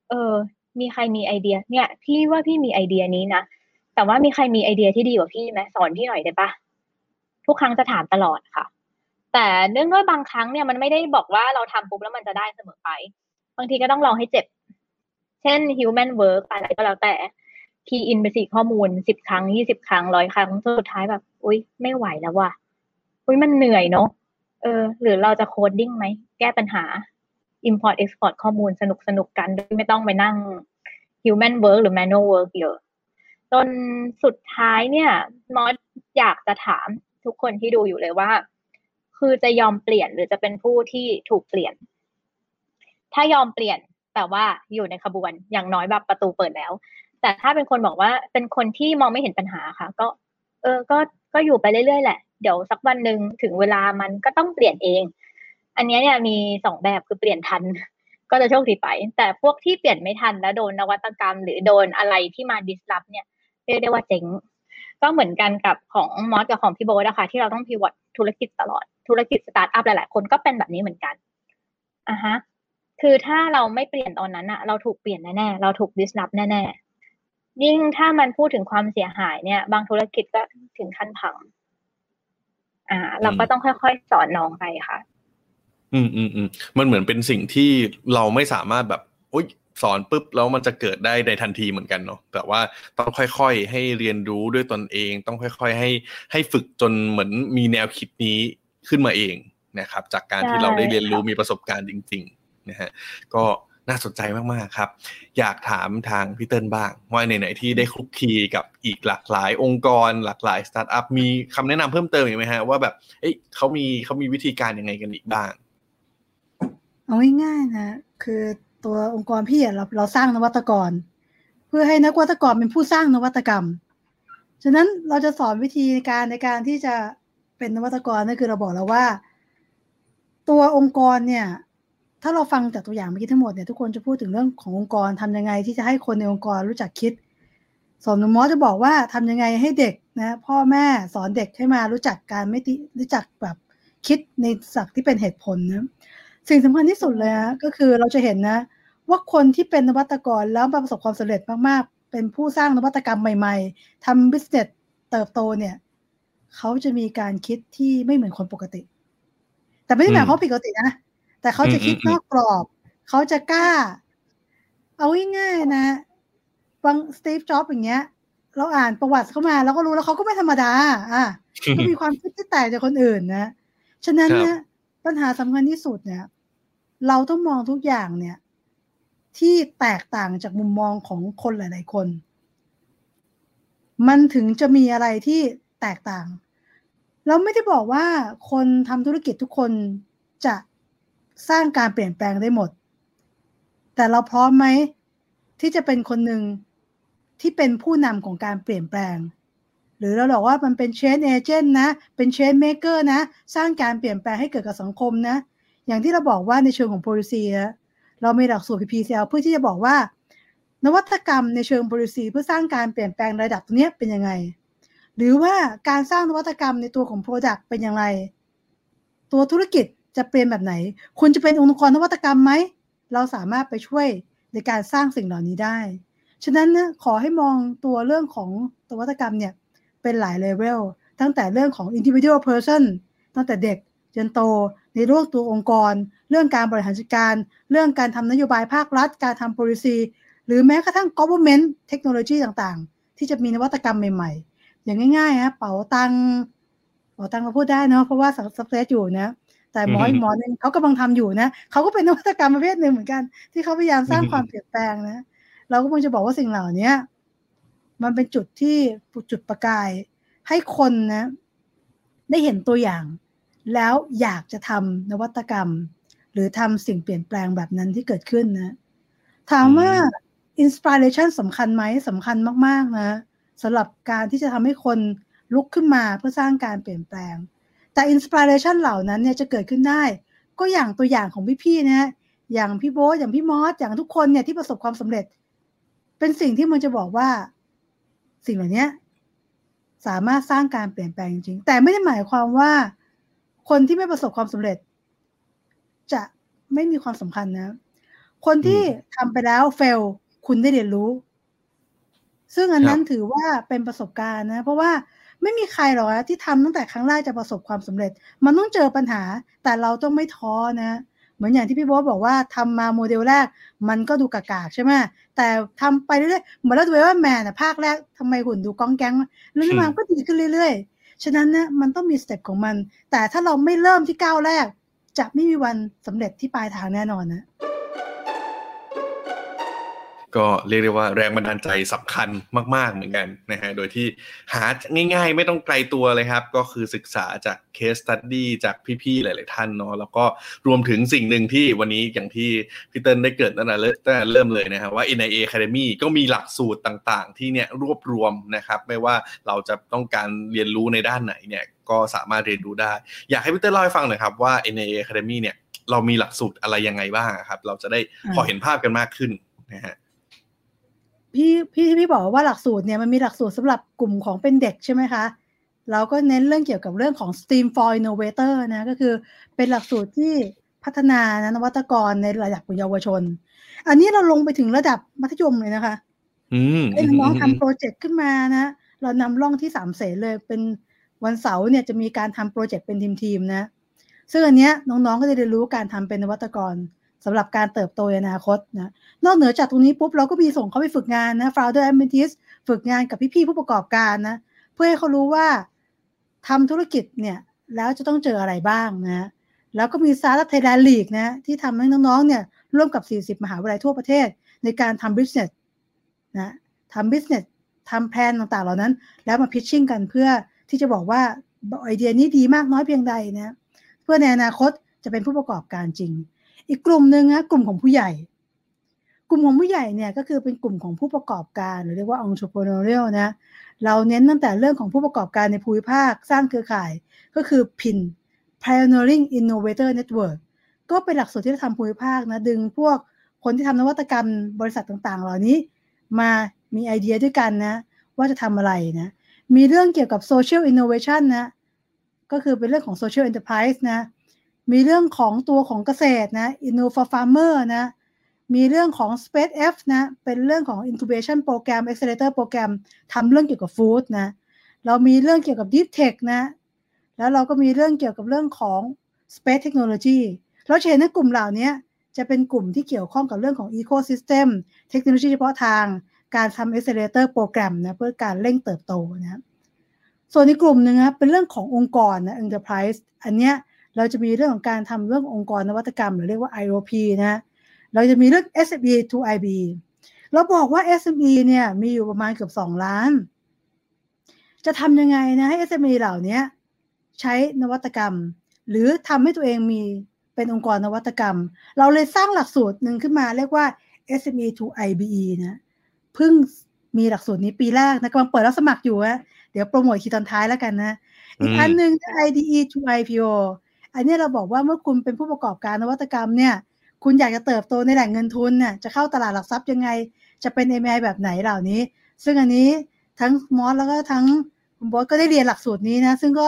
เออ มีใครมีไอเดีย เนี่ย พี่ว่าพี่มีไอเดียนี้นะแต่ว่ามีใครมีไอเดียที่ดีกว่าพี่ไหมสอนพี่หน่อยได้ปะทุกครั้งจะถามตลอดค่ะ แต่เนื่องด้วยบางครั้งเนี่ยมันไม่ได้บอกว่าเราทำปุ๊บแล้วมันจะได้เสมอไป บางทีก็ต้องลองให้เจ็บ เช่น human work อะไรก็แล้วแต่ key in ไปสิข้อมูลสิบครั้งยี่สิบครั้งร้อยครั้งสุดท้ายแบบ อุ้ยไม่ไหวแล้วว่ะ อุ้ยมันเหนื่อยเนาะเออ หรือเราจะ coding ไหม แก้ปัญหา import export ข้อมูลสนุกสนุกกันโดยไม่ต้องไปนั่ง human work หรือ manual work เยอะจนสุดท้ายเนี่ยมอสอยากจะถามทุกคนที่ดูอยู่เลยว่า คือจะยอมเปลี่ยนหรือจะเป็นผู้ที่ถูกเปลี่ยน ถ้ายอมเปลี่ยนแต่ว่าอยู่ในขบวนอย่างน้อยแบบประตูเปิดแล้ว แต่ถ้าเป็นคนบอกว่าเป็นคนที่มองไม่เห็นปัญหาค่ะ ก็ เออ ก็ก็อยู่ไปเรื่อยๆแหละ เดี๋ยวสักวันหนึ่งถึงเวลามันก็ต้องเปลี่ยนเอง อันนี้เนี่ยมีสองแบบคือเปลี่ยนทัน ก็จะโชคดีไป แต่พวกที่เปลี่ยนไม่ทันแล้วโดนนวัตกรรม หรือโดนอะไรที่มาดิสลอฟเนี่ยเรียกได้ว่าเจ๋งก็เหมือนกันกับของมอสกับของพี่โบนะคะที่เราต้อง pivot ธุรกิจตลอดธุรกิจสตาร์ทอัพหลาย ๆ คนก็เป็นแบบนี้เหมือนกันอะฮะคือถ้าเราไม่เปลี่ยนตอนนั้นอะเราถูกเปลี่ยนแน่ๆเราถูก disrupt แน่ๆยิ่งถ้ามันพูดถึงความเสียหายเนี่ย บางธุรกิจก็ถึงขั้นพัง อ่า เราก็ต้องค่อยๆสอนน้องไปค่ะ อืมอืมอืมมันเหมือนเป็นสิ่งที่เราไม่สามารถแบบอุ้ยสอนปุ๊บแล้วมันจะเกิดได้ในทันทีเหมือนกันเนาะแต่ว่าต้องค่อยๆ ให้เรียนรู้ด้วยตนเอง ต้องค่อย ๆ ให้ให้ฝึกจนเหมือนมีแนวคิดนี้ขึ้นมาเองนะครับ จากการที่เราได้เรียนรู้มีประสบการณ์จริง ๆ นะฮะ ก็ น่าสนใจมากๆครับ อยากถามทางพี่เติ้ลบ้าง ว่าไหนๆที่ได้คลุกคลีกับอีกหลากหลายองค์กรหลากหลายสตาร์ทอัพมีคำแนะนำเพิ่มเติมอีกไหมฮะว่าแบบเอ้ยเขามีเขามีวิธีการยังไงกันอีกบ้าง เอาง่ายๆนะ คือตัวองค์กรพี่เราเราสร้างนวัตกร เพื่อให้นักวัตกรเป็นผู้สร้างนวัตกรรม ฉะนั้นเราจะสอนวิธีการในการที่จะเป็นนวัตกรนั่นคือเราบอกแล้วว่า ตัวองค์กรเนี่ย ถ้าเราฟังจากตัวอย่างเมื่อกี้ทั้งหมดเนี่ยทุกคนจะพูดถึงเรื่องขององค์กรทำยังไง ที่จะให้คนในองค์กรรู้จักคิดสอนมอจะบอกว่าทำยังไงให้เด็กนะพ่อแม่สอนเด็กให้มารู้จักการไม่ติรู้จักแบบคิดในสักที่เป็นเหตุผลนะสิ่งสำคัญที่สุดเลยนะก็คือเราจะเห็นนะ ว่าคนที่เป็นนวัตกรแล้วประสบความสำเร็จมากๆ เป็นผู้สร้างนวัตกรรมใหม่ ๆทำบิสเนสเติบโตเนี่ยเขาจะมีการคิดที่ไม่เหมือนคนปกติ แต่ไม่ได้หมายความปกตินะ แต่เขาจะคิดนอกกรอบ เขาจะกล้า เอาง่ายๆนะ บางสตีฟจ็อบอย่างเงี้ย เราอ่านประวัติเข้ามาแล้วก็รู้แล้วเขาก็ไม่ธรรมดา อะก็มีความคิดที่แตกจากคนอื่นนะ ฉะนั้นเนี่ยปัญหาสำคัญที่สุดเนี่ย เราต้องมองทุกอย่างเนี่ย ที่แตกต่างจากมุมมองของคนหลาย ๆ คน มันถึงจะมีอะไรที่แตกต่าง เราไม่ได้บอกว่าคนทำธุรกิจทุกคนจะ สร้างการเปลี่ยนแปลงได้หมด แต่เราพร้อมไหมที่จะเป็นคนหนึ่งที่เป็นผู้นำของการเปลี่ยนแปลง หรือเราบอกว่ามันเป็นเชนเอเจนต์นะ เป็นเชนเมเกอร์นะ สร้างการเปลี่ยนแปลงให้เกิดกับสังคมนะ อย่างที่เราบอกว่าในเชิงของ policy เรามีหลักสูตร PPCL เพื่อที่จะบอกว่า นวัตกรรมในเชิง policy เพื่อสร้างการเปลี่ยนแปลงระดับนี้เป็นยังไง หรือว่าการสร้างนวัตกรรมในตัวของ product เป็นอย่างไร ตัวธุรกิจ จะเป็นแบบไหน คุณจะเป็นองค์กรนวัตกรรมไหม เราสามารถไปช่วยในการสร้างสิ่งเหล่านี้ได้ ฉะนั้นนะขอให้มองตัวเรื่องของนวัตกรรมเนี่ยเป็นหลายเลเวล ตั้งแต่เรื่องของ individual person ตั้งแต่เด็กจนโต ในเรื่องตัวองค์กร เรื่องการบริหารจัดการ เรื่องการทำนโยบายภาครัฐ การทำ policy หรือแม้กระทั่ง government เทคโนโลยีต่างๆ ที่จะมีนวัตกรรมใหม่ๆ อย่างง่ายๆฮะเป๋าตังเป๋าตังมาพูดได้เนาะเพราะว่าสักเซสอยู่นะ แต่หมออีกหมอหนึ่งเขากำลังทำอยู่นะเขาก็เป็นนวัตกรรมประเภทหนึ่งเหมือนกัน ที่เขาพยายามสร้างความเปลี่ยนแปลงนะ เราก็คงจะบอกว่าสิ่งเหล่านี้มันเป็นจุดที่จุดประกาย ให้คนนะ ได้เห็นตัวอย่าง แล้วอยากจะทำนวัตกรรม หรือทำสิ่งเปลี่ยนแปลงแบบนั้นที่เกิดขึ้นนะถามว่าอินสปิเรชันสำคัญไหมสำคัญมาก ๆ นะสำหรับการที่จะทำให้คนลุกขึ้นมาเพื่อสร้างการเปลี่ยนแปลง แต่อินสปิเรชันเหล่านั้นเนี่ยจะเกิดขึ้นได้ ก็อย่างตัวอย่างของพี่ๆนะอย่างพี่โบ๊ทอย่างพี่มอสอย่างทุกคนเนี่ยที่ประสบความสำเร็จ เป็นสิ่งที่มันจะบอกว่า สิ่งเหล่านี้สามารถสร้างการเปลี่ยนแปลงจริง แต่ไม่ได้หมายความว่า คนที่ไม่ประสบความสำเร็จ จะไม่มีความสำคัญนะ คนที่ทำไปแล้วเฟลคุณได้เรียนรู้ ซึ่งอันนั้นถือว่าเป็นประสบการณ์นะ เพราะว่า ไม่มีใครหรอกที่ทำตั้งแต่ครั้งแรกจะประสบความสำเร็จ มันต้องเจอปัญหา แต่เราต้องไม่ท้อนะเหมือนอย่างที่พี่โบ๊ทบอกว่าทำมาโมเดลแรก มันก็ดูกากๆใช่ไหมแต่ทำไปเรื่อยๆเหมือนเราดูว่าแมนอะภาคแรกทำไมหุ่นดูก้องแก๊งเรื่อยๆมันก็ดีขึ้นเรื่อยๆ ฉะนั้นนะมันต้องมีสเต็ปของมัน แต่ถ้าเราไม่เริ่มที่ก้าวแรก จะไม่มีวันสำเร็จที่ปลายทางแน่นอนนะ ก็เรียกได้ว่าแรงบันดาลใจสำคัญมากๆเหมือนกันนะฮะ โดยที่หาง่ายๆ ไม่ต้องไกลตัวเลยครับ ก็คือศึกษาจากเคสตัดดี้จากพี่ๆ หลายๆ ท่านเนาะ แล้วก็รวมถึงสิ่งหนึ่งที่วันนี้อย่างที่พี่เติ้ลได้เกิดตั้งแต่เริ่มเลยนะครับว่า NIA Academy ก็มีหลักสูตรต่างๆ ที่เนี่ยรวบรวมนะครับ ไม่ว่าเราจะต้องการเรียนรู้ในด้านไหนเนี่ย ก็สามารถเรียนรู้ได้ อยากให้พี่เติ้ลเล่าให้ฟังหน่อยครับว่า NIA Academy เนี่ยเรามีหลักสูตรอะไรยังไงบ้างครับ เราจะได้พอเห็นภาพกันมากขึ้นนะฮะ พี่พี่ที่พี่บอกว่าหลักสูตรเนี่ยมันมีหลักสูตรสำหรับกลุ่มของเป็นเด็กใช่ไหมคะเราก็เน้นเรื่องเกี่ยวกับเรื่องของ STEAM for Innovator นะก็คือเป็นหลักสูตรที่พัฒนานะนวัตกรในระดับเยาวชน อันนี้เราลงไปถึงระดับมัธยมเลยนะคะให้น้องทำโปรเจกต์ขึ้นมานะ เรานำร่องที่สามเสนเลยเป็นวันเสาร์เนี่ยจะมีการทำโปรเจกต์เป็นทีมๆนะ ซึ่งอันเนี้ยน้องๆก็จะได้รู้การทำเป็นนวัตกร สำหรับการเติบโตในอนาคตนะนอกเหนือจากตรงนี้ปุ๊บเราก็มีส่งเขาไปฝึกงานนะ founder apprentice ฝึกงานกับพี่ๆผู้ประกอบการนะ เพื่อให้เขารู้ว่าทำธุรกิจเนี่ยแล้วจะต้องเจออะไรบ้างนะแล้วก็มี Startup Thailand League นะที่ทำให้น้องๆเนี่ยร่วมกับ 40 มหาวิทยาลัยทั่วประเทศ ในการทำ business นะทำ business ทำแผนต่างๆ เหล่านั้น แล้วมาพิชชิ่งกันเพื่อที่จะบอกว่าไอเดียนี้ดีมากน้อยเพียงใดนะเพื่อในอนาคตจะเป็นผู้ประกอบการจริง อีกกลุ่มหนึ่งนะกลุ่มของผู้ใหญ่ กลุ่มของผู้ใหญ่เนี่ยก็คือเป็นกลุ่มของผู้ประกอบการหรือเรียกว่า entrepreneurial นะเราเน้นตั้งแต่เรื่องของผู้ประกอบการในภูมิภาคสร้างเครือข่ายก็คือ PIN Pioneering Innovator Network ก็เป็นหลักสูตรที่จะทำภูมิภาคนะดึงพวกคนที่ทำนวัตกรรมบริษัทต่างๆ เหล่านี้มามีไอเดียด้วยกันนะ ว่าจะทำอะไรนะ มีเรื่องเกี่ยวกับ Social Innovation นะ ก็คือเป็นเรื่องของ Social Enterprise นะ มีเรื่องของตัวของเกษตรนะ Innova Farmer นะ มีเรื่องของ Space F นะ เป็นเรื่องของ Incubation Program Accelerator Program ทำเรื่องเกี่ยวกับฟู้ดนะ เรามีเรื่องเกี่ยวกับ Deep Tech นะ แล้วเราก็มีเรื่องเกี่ยวกับเรื่องของ Space Technology เราเห็นในกลุ่มเหล่านี้จะเป็นกลุ่มที่เกี่ยวข้องกับเรื่องของ Ecosystem เทคโนโลยีเฉพาะทาง การทำ Accelerator Program นะ เพื่อการเร่งเติบโตนะ ส่วนในกลุ่มหนึ่งนะเป็นเรื่องขององค์กรนะ Enterprise อันเนี้ย เราจะมีเรื่องของการทำเรื่ององค์กรนวัตกรรม หรือเรียกว่า IOP นะเราจะมีเรื่อง SME to IB เราบอกว่า SME เนี่ยมีอยู่ประมาณเกือบ2ล้าน จะทำยังไงนะให้ SME เหล่านี้ใช้นวัตกรรม หรือทำให้ตัวเองมีเป็นองค์กรนวัตกรรม เราเลยสร้างหลักสูตรหนึ่งขึ้นมาเรียกว่า SME to IBE นะเพิ่งมีหลักสูตรนี้ปีแรกนะกำลังเปิดรับสมัครอยู่นะเดี๋ยวโปรโมทคีตอนท้ายแล้วกันนะ อีกอันหนึ่ง IDE to IPO อันนี้เราบอกว่าเมื่อคุณเป็นผู้ประกอบการนวัตกรรมเนี่ย คุณอยากจะเติบโตในแหล่งเงินทุนเนี่ยจะเข้าตลาดหลักทรัพย์ยังไง จะเป็น MI แบบไหนเหล่านี้ ซึ่งอันนี้ทั้งมอสแล้วก็ทั้งคุณบอสก็ได้เรียนหลักสูตรนี้นะ ซึ่งก็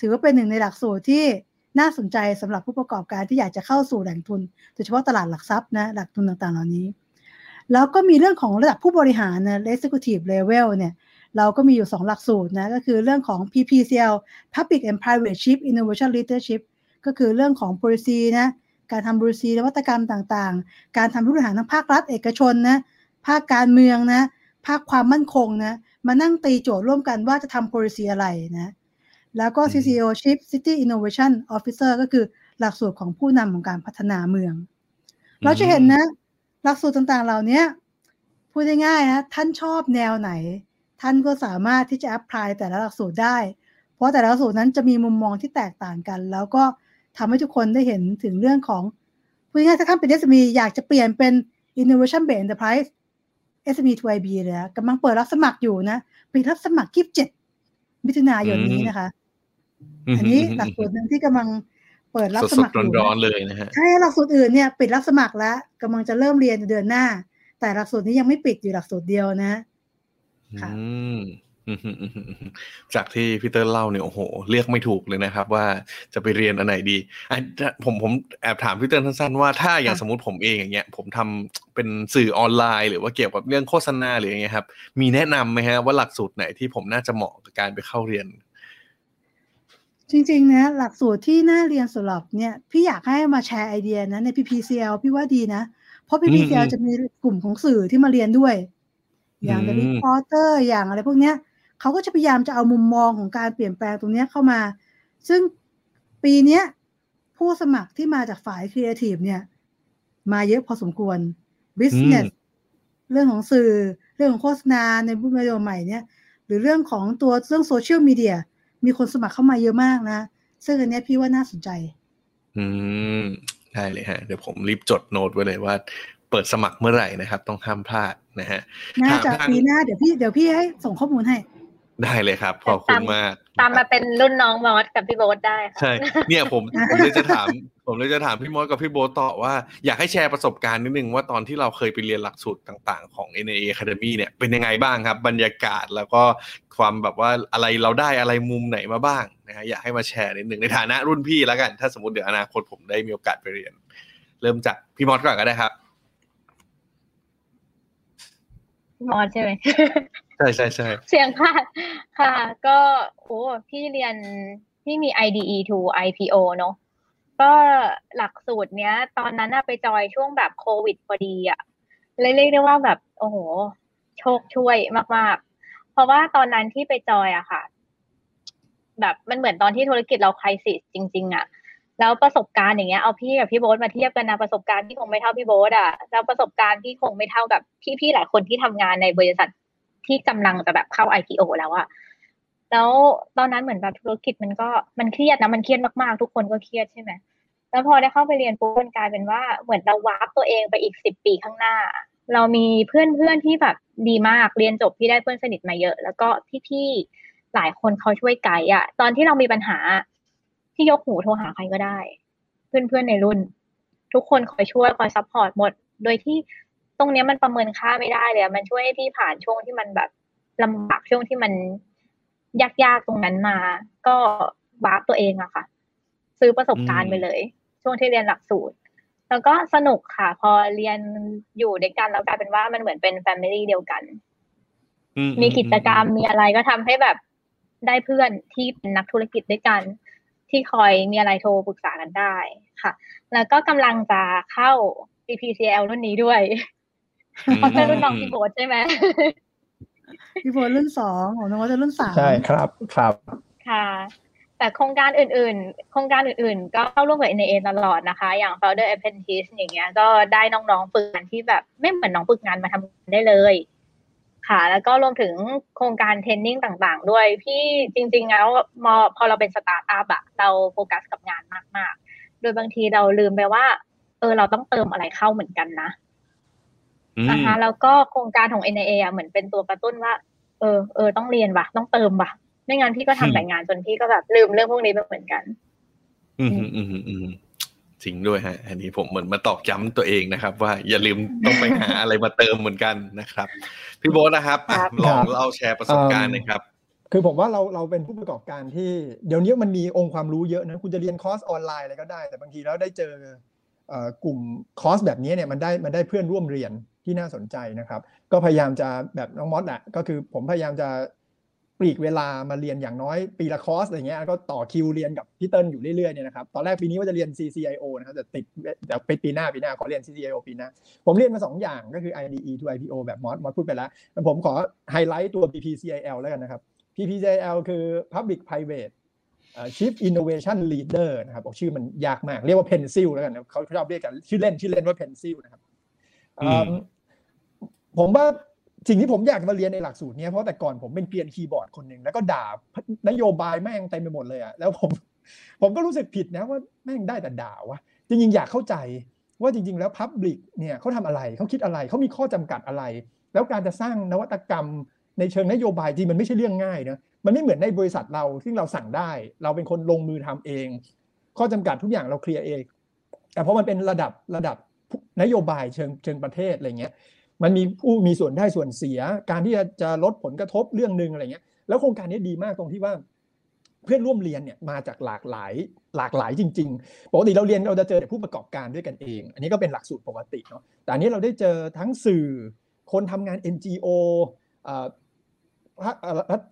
ถือว่าเป็นหนึ่งในหลักสูตรที่น่าสนใจสำหรับผู้ประกอบการที่อยากจะเข้าสู่แหล่งทุนโดยเฉพาะตลาดหลักทรัพย์นะหลักทุนต่างๆ เหล่านี้ แล้วก็มีเรื่องของระดับผู้บริหารนะ executive level เนี่ย เราก็มีอยู่ 2 หลักสูตรนะก็คือเรื่องของ PPCL Public and Private Chief Innovation Leadership ก็คือเรื่องของ policy นะการทำ policy นวัตกรรมต่างๆ การทำผู้บริหารทั้งภาครัฐเอกชนนะภาคการเมืองนะภาคความมั่นคงนะมานั่งตีโจทย์ร่วมกันว่าจะทำ policy อะไรนะแล้วก็ CCO Chief City Innovation Officer ก็คือหลักสูตรของผู้นำของการพัฒนาเมือง เราจะเห็นนะ หลักสูตรต่างๆ เหล่านี้พูดง่ายๆนะท่านชอบแนวไหน ท่านก็สามารถที่จะแอพพลายแต่ละหลักสูตรได้ เพราะแต่ละหลักสูตรนั้นจะมีมุมมองที่แตกต่างกัน แล้วก็ทำให้ทุกคนได้เห็นถึงเรื่องของพูดง่ายๆถ้าท่านเป็น SME อยากจะเปลี่ยนเป็น Innovation Based Enterprise SME to IB เลยนะกำลังเปิดรับสมัครอยู่นะปิดรับสมัคร 27 มิถุนายนนี้นะคะ อันนี้หลักสูตรหนึ่งที่กำลังเปิดรับสสมัดครอยู่ๆร้อนนะๆเลยนะฮะใช่หลักสูตรอื่นเนี่ยปิดรับสมัครแล้วกำลังจะเริ่มเรียนเดือนหน้า แต่หลักสูตรนี้ยังไม่ปิดอยู่หลักสูตรเดียวนะค่ะ อืมอืมอืมอืมอืมจากที่พี่เตอร์เล่าเนี่ยโอ้โหเรียกไม่ถูกเลยนะครับ ว่าจะไปเรียนอันไหนดีอะผมผมแอบถามพี่เตอร์สั้นๆว่าถ้าอย่างค่ะสมมติผมเองอย่างเงี้ย ผมทำเป็นสื่อออนไลน์ หรือว่าเกี่ยวกับเรื่องโฆษณาหรืออย่างเงี้ยครับ มีแนะนำไหมฮะว่าหลักสูตรไหนที่ผมน่าจะเหมาะกับการไปเข้าเรียน จริงๆนะหลักสูตรที่น่าเรียนสำหรับเนี่ยพี่อยากให้มาแชร์ไอเดียนะใน PPCL พี่ว่าดีนะเพราะ PPCIL อืมจะมีกลุ่มของสื่อที่มาเรียนด้วย อย่างอืม The Reporter อย่างอะไรพวกเนี้ยเขาก็จะพยายามจะเอามุมมองของการเปลี่ยนแปลงตรงเนี้ยเข้ามา ซึ่งปีเนี้ยผู้สมัครที่มาจากฝ่ายครีเอทีฟเนี่ย มาเยอะพอสมควร business เรื่องของสื่อเรื่องของโฆษณาในรูปแบบใหม่เนี่ย หรือเรื่องของตัวเรื่องโซเชียลมีเดียมีคนสมัครเข้ามาเยอะมากนะ ซึ่งอันเนี้ยพี่ว่าน่าสนใจ อืม ได้เลยฮะ เดี๋ยวผมรีบจดโน้ตไว้เลยว่า เปิดสมัครเมื่อไหร่นะครับ ต้องห้ามพลาดนะฮะน่าจะถามทางปีหน้าเดี๋ยวพี่เดี๋ยวพี่ให้ส่งข้อมูลให้ ได้เลยครับ ขอบคุณมาก ตามมาเป็นรุ่นน้องมอสกับพี่โบ๊ทได้ค่ะใช่เนี่ยผมผมเลยจะถามผมเลยจะถามพี่มอสกับพี่โบทต่อว่าอยากให้แชร์ประสบการณ์นิดนึงว่าตอนที่เราเคยไปเรียนหลักสูตรต่างๆของ NAA Academy เนี่ยเป็นยังไงบ้างครับ บรรยากาศแล้วก็ความแบบว่าอะไรเราได้อะไรมุมไหนมาบ้างนะฮะอยากให้มาแชร์นิดนึงในฐานะรุ่นพี่แล้วกัน ถ้าสมมติเดี๋ยวอนาคตผมได้มีโอกาสไปเรียน เริ่มจากพี่มอสก่อนก็ได้ครับ มอสใช่ไหมใช่ใช่ใช่เสียงค่ะค่ะ ก็โอ้พี่เรียนพี่มี IDE to IPO เนอะก็หลักสูตรเนี้ย ตอนนั้นน่ะไปจอยช่วงแบบโควิดพอดีอะเลยเรียกได้ว่าแบบโอ้โห โชคช่วยมากๆ เพราะว่าตอนนั้นที่ไปจอยอะค่ะ แบบมันเหมือนตอนที่ธุรกิจเราคริสิสจริง ๆอะ แล้วประสบการณ์อย่างเงี้ยเอาพี่กับพี่โบ๊ทมาเทียบกันนะประสบการณ์ที่คงไม่เท่าพี่โบ๊ทอะแล้วประสบการณ์ที่คงไม่เท่ากับพี่ๆหลายคนที่ทำงานในบริษัทที่กำลังจะแบบเข้า IPO แล้วอะแล้วตอนนั้นเหมือนแบบธุรกิจมันก็มันเครียดนะมันเครียดมากๆ ทุกคนก็เครียดใช่ไหมแล้วพอได้เข้าไปเรียนปุ๊บมันกลายเป็นว่าเหมือนเราวาร์ปตัวเองไปอีกสิบปีข้างหน้า เรามีเพื่อนๆที่แบบดีมากเรียนจบที่ได้เพื่อนสนิทมาเยอะ แล้วก็พี่ๆหลายคนเขาช่วยไกด์อะตอนที่เรามีปัญหา ที่ยกหูโทรหาใครก็ได้ เพื่อนๆในรุ่น ทุกคนคอยช่วยคอย support หมด โดยที่ตรงเนี้ยมันประเมินค่าไม่ได้เลยอะมันช่วยให้พี่ผ่านช่วงที่มันแบบลำบากช่วงที่มันยากๆตรงนั้นมา ก็วาร์ปตัวเองอะค่ะ ซื้อประสบการณ์ไปเลย ช่วงที่เรียนหลักสูตร แล้วก็สนุกค่ะ พอเรียนอยู่ด้วยกันแล้วกลายเป็นว่ามันเหมือนเป็น family เดียวกันอืมีกิจกรรมมีอะไรก็ทำให้แบบได้เพื่อนที่เป็นนักธุรกิจด้วยกัน ที่คอยมีอะไรโทรปรึกษากันได้ค่ะ แล้วก็กำลังจะเข้า CPCL รุ่นนี้ด้วยอืมเพราะเป็นรุ่นน้องพี่โบ๊ทใช่ไหมพี่โบรุ่นสองของน้องว่าจะรุ่นสามใช่ครับครับค่ะ แต่โครงการอื่น ๆ โครงการอื่น ๆ ก็เข้าร่วมกับ NAA ตลอดนะคะ อย่าง Founder Apprentice อย่างเงี้ย ก็ได้น้องๆฝึกงานที่แบบไม่เหมือนน้องฝึกงานมาทำงานได้เลย ค่ะ แล้วก็รวมถึงโครงการ training ต่างๆ ด้วยพี่จริง ๆ แล้วมอพอเราเป็นสตาร์ทอัพอะเราโฟกัสกับงานมากๆ โดยบางทีเราลืมไปว่า เออเราต้องเติมอะไรเข้าเหมือนกันนะอืมอ่าฮะแล้วก็โครงการของ NIA อะเหมือนเป็นตัวกระตุ้นว่า เออเออต้องเรียนว่ะ ต้องเติมว่ะ ไม่งั้นพี่ก็ทำแต่งานจนพี่ก็แบบลืมเรื่องพวกนี้ไปเหมือนกัน อืมอืมอืม อืมจริงด้วยฮะ อันนี้ผมเหมือนมาตอกย้ำตัวเองนะครับ ว่าอย่าลืมต้องไปหาอะไรมาเติมเหมือนกันนะครับ พี่โบ๊ทนะครับอะครับลองเล่าแชร์ประสบการณ์หน่อยครับ คือผมว่าเราเราเป็นผู้ประกอบการที่เดี๋ยวนี้มันมีองค์ความรู้เยอะนะคุณจะเรียนคอร์สออนไลน์อะไรก็ได้ แต่บางทีแล้วได้เจอกลุ่มคอร์สแบบนี้เนี่ยมันได้มันได้เพื่อนร่วมเรียนที่น่าสนใจนะครับ ก็พยายามจะแบบน้องมอสอะก็คือผมพยายามจะป ลีกเวลามาเรียนอย่างน้อยปีละคอร์สอะไรเงี้ยก็ต่อคิวเรียนกับพี่เติ้ลอยู่เรื่อยๆเนี่ยนะครับตอนแรกปีนี้ว่าจะเรียน CCIO นะครับแต่ติดเดี๋ยวไปปีหน้าปีหน้าขอเรียน CCIO ปีหน้าผมเรียนมา 2 อย่างก็คือ IDE to IPO แบบมอสมอสพูดไปแล้วผมขอไฮไลท์ตัว PPCIL แล้วกันนะครับ PPCIL คือ Public Private Chief Innovation Leader นะครับบอกชื่อมันยากมากเรียกว่า Pencil แล้วกันเขาชอบเรียกกันชื่อเล่นชื่อเล่นว่า Pencil นะครับผมว่า สิ่งที่ผมอยากมาเรียนในหลักสูตรนี้เพราะแต่ก่อนผมเป็นเกรียนคีย์บอร์ดคนหนึ่งแล้วก็ด่านโยบายแม่งเต็มไปหมดเลยอะแล้วผมผมก็รู้สึกผิดนะว่าแม่งได้แต่ด่าวะจริงๆอยากเข้าใจว่าจริง ๆ แล้วพับลิกเนี่ยเขาทำอะไรเขาคิดอะไรเขามีข้อจำกัดอะไร แล้วการจะสร้างนวัตกรรมในเชิงนโยบายจริงมันไม่ใช่เรื่องง่ายนะมันไม่เหมือนในบริษัทเราซึ่งเราสั่งได้ เราเป็นคนลงมือทำเอง ข้อจำกัดทุกอย่างเราเคลียร์เอง แต่พอมันเป็นระดับระดับนโยบายเชิงเชิงประเทศอะไรเงี้ย มันมีผู้มีส่วนได้ส่วนเสีย การที่จะลดผลกระทบเรื่องหนึ่งอะไรเงี้ยแล้วโครงการนี้ดีมากตรงที่ว่า เพื่อนร่วมเรียนเนี่ยมาจากหลากหลายหลากหลายจริงๆปกติเราเรียนเราจะเจอแต่ผู้ประกอบการด้วยกันเอง อันนี้ก็เป็นหลักสูตรปกติเนาะแต่อันนี้เราได้เจอทั้งสื่อ คนทำงาน NGO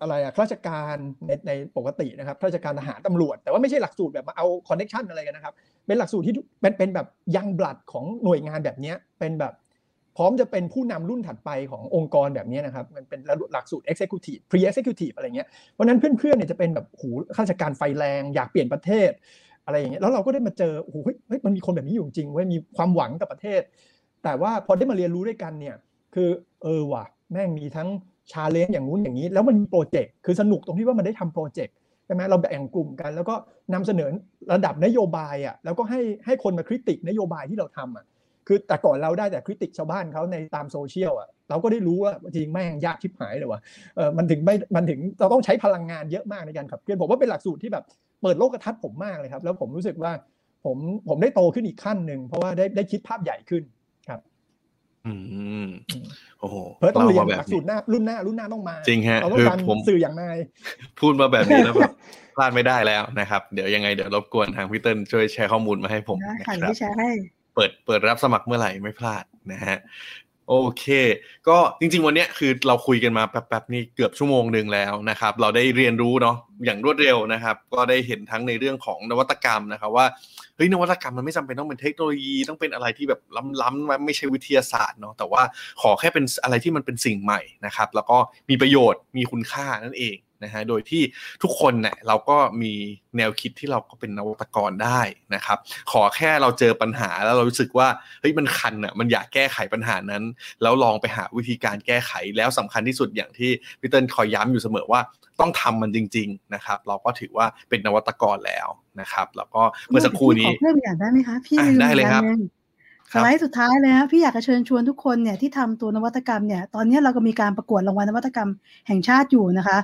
อะไรอะข้าราชการในในปกตินะครับข้าราชการทหารตำรวจ แต่ว่าไม่ใช่หลักสูตรแบบมาเอา connection อะไรกันนะครับ เป็นหลักสูตรที่เป็นเป็นแบบ young blood ของหน่วยงานแบบนี้เป็นแบบ พร้อมจะเป็นผู้นำรุ่นถัดไปขององค์กรแบบนี้นะครับ มันเป็นหลักสูตร executive pre executive อะไรเงี้ยเพราะนั้นเพื่อนๆเนี่ยจะเป็นแบบโหข้าราชการไฟแรงอยากเปลี่ยนประเทศ อะไรอย่างเงี้ยแล้วเราก็ได้มาเจอโอ้โหเฮ้ยมันมีคนแบบนี้อยู่จริงเว้ยมีความหวังกับประเทศ แต่ว่าพอได้มาเรียนรู้ด้วยกันเนี่ยคือเออว่ะแม่งมีทั้ง challenge อย่างนู้นอย่างนี้ แล้วมันมีโปรเจกต์คือสนุกตรงที่ว่ามันได้ทำโปรเจกต์ใช่ไหมเราแบ่งกลุ่มกัน แล้วก็นำเสนอระดับนโยบายอะแล้วก็ให้ให้คนมาคริติกนโยบายที่เราทำอะ คือแต่ก่อนเราได้แต่คริติกชาวบ้านเขาในตามโซเชียลอะเราก็ได้รู้ว่าจริงแม่งยากชิบหายเลยว่ะเออมันถึงไม่มันถึงเราต้องใช้พลังงานเยอะมากในการขับเคลื่อนผมว่าเป็นหลักสูตรที่แบบเปิดโลกทัศน์ผมมากเลยครับ แล้วผมรู้สึกว่าผมผมได้โตขึ้นอีกขั้นหนึ่งเพราะว่าได้ได้คิดภาพใหญ่ขึ้นครับ อืมโอ้โหเพิ่ต้องเรียนหลักสูตรหน้ารุ่นหน้ารุ่นหน้าต้องมาจริงฮะเราต้องการสื่ออย่างนายพูดมาแบบนี้แล้วแบบพลาดไม่ได้แล้วนะครับ เดี๋ยวยังไงเดี๋ยวรบกวนทางพี่เติ้ลช่วยแชร์ข้อมูลมาให้ผมนะครับแชร์ให้ เปิดเปิดรับสมัครเมื่อไหร่ไม่พลาดนะฮะโอเค ก็จริง ๆ วันนี้คือเราคุยกันมาแป๊บๆนี่เกือบชั่วโมงหนึ่งแล้วนะครับ เราได้เรียนรู้เนาะอย่างรวดเร็วนะครับ ก็ได้เห็นทั้งในเรื่องของนวัตกรรมนะครับ ว่าเฮ้ยนวัตกรรมมันไม่จำเป็นต้องเป็นเทคโนโลยีต้องเป็นอะไรที่แบบล้ำๆมันไม่ใช่วิทยาศาสตร์เนาะแต่ว่าขอแค่เป็นอะไรที่มันเป็นสิ่งใหม่นะครับ แล้วก็มีประโยชน์มีคุณค่านั่นเอง นะฮะโดยที่ทุกคนเนี่ยเราก็มีแนวคิดที่เราก็เป็นนวัตกรได้นะครับ ขอแค่เราเจอปัญหาแล้วเรารู้สึกว่าเฮ้ยมันคันอะมันอยากแก้ไขปัญหานั้น แล้วลองไปหาวิธีการแก้ไขแล้วสำคัญที่สุดอย่างที่พี่เติ้ลคอยย้ำอยู่เสมอว่าต้องทำมันจริง ๆนะครับ เราก็ถือว่าเป็นนวัตกรแล้วนะครับ แล้วก็เมื่อสักครู่นี้เพิ่มอย่างได้ไหมคะพี่ได้เลยครับสไลด์สุดท้ายเลยนะพี่อยากจะเชิญชวนทุกคนเนี่ยที่ทำตัวนวัตกรรมเนี่ยตอนนี้เราก็มีการประกวดรางวัลนวัตกรรมแห่งชาติอยู่นะคะ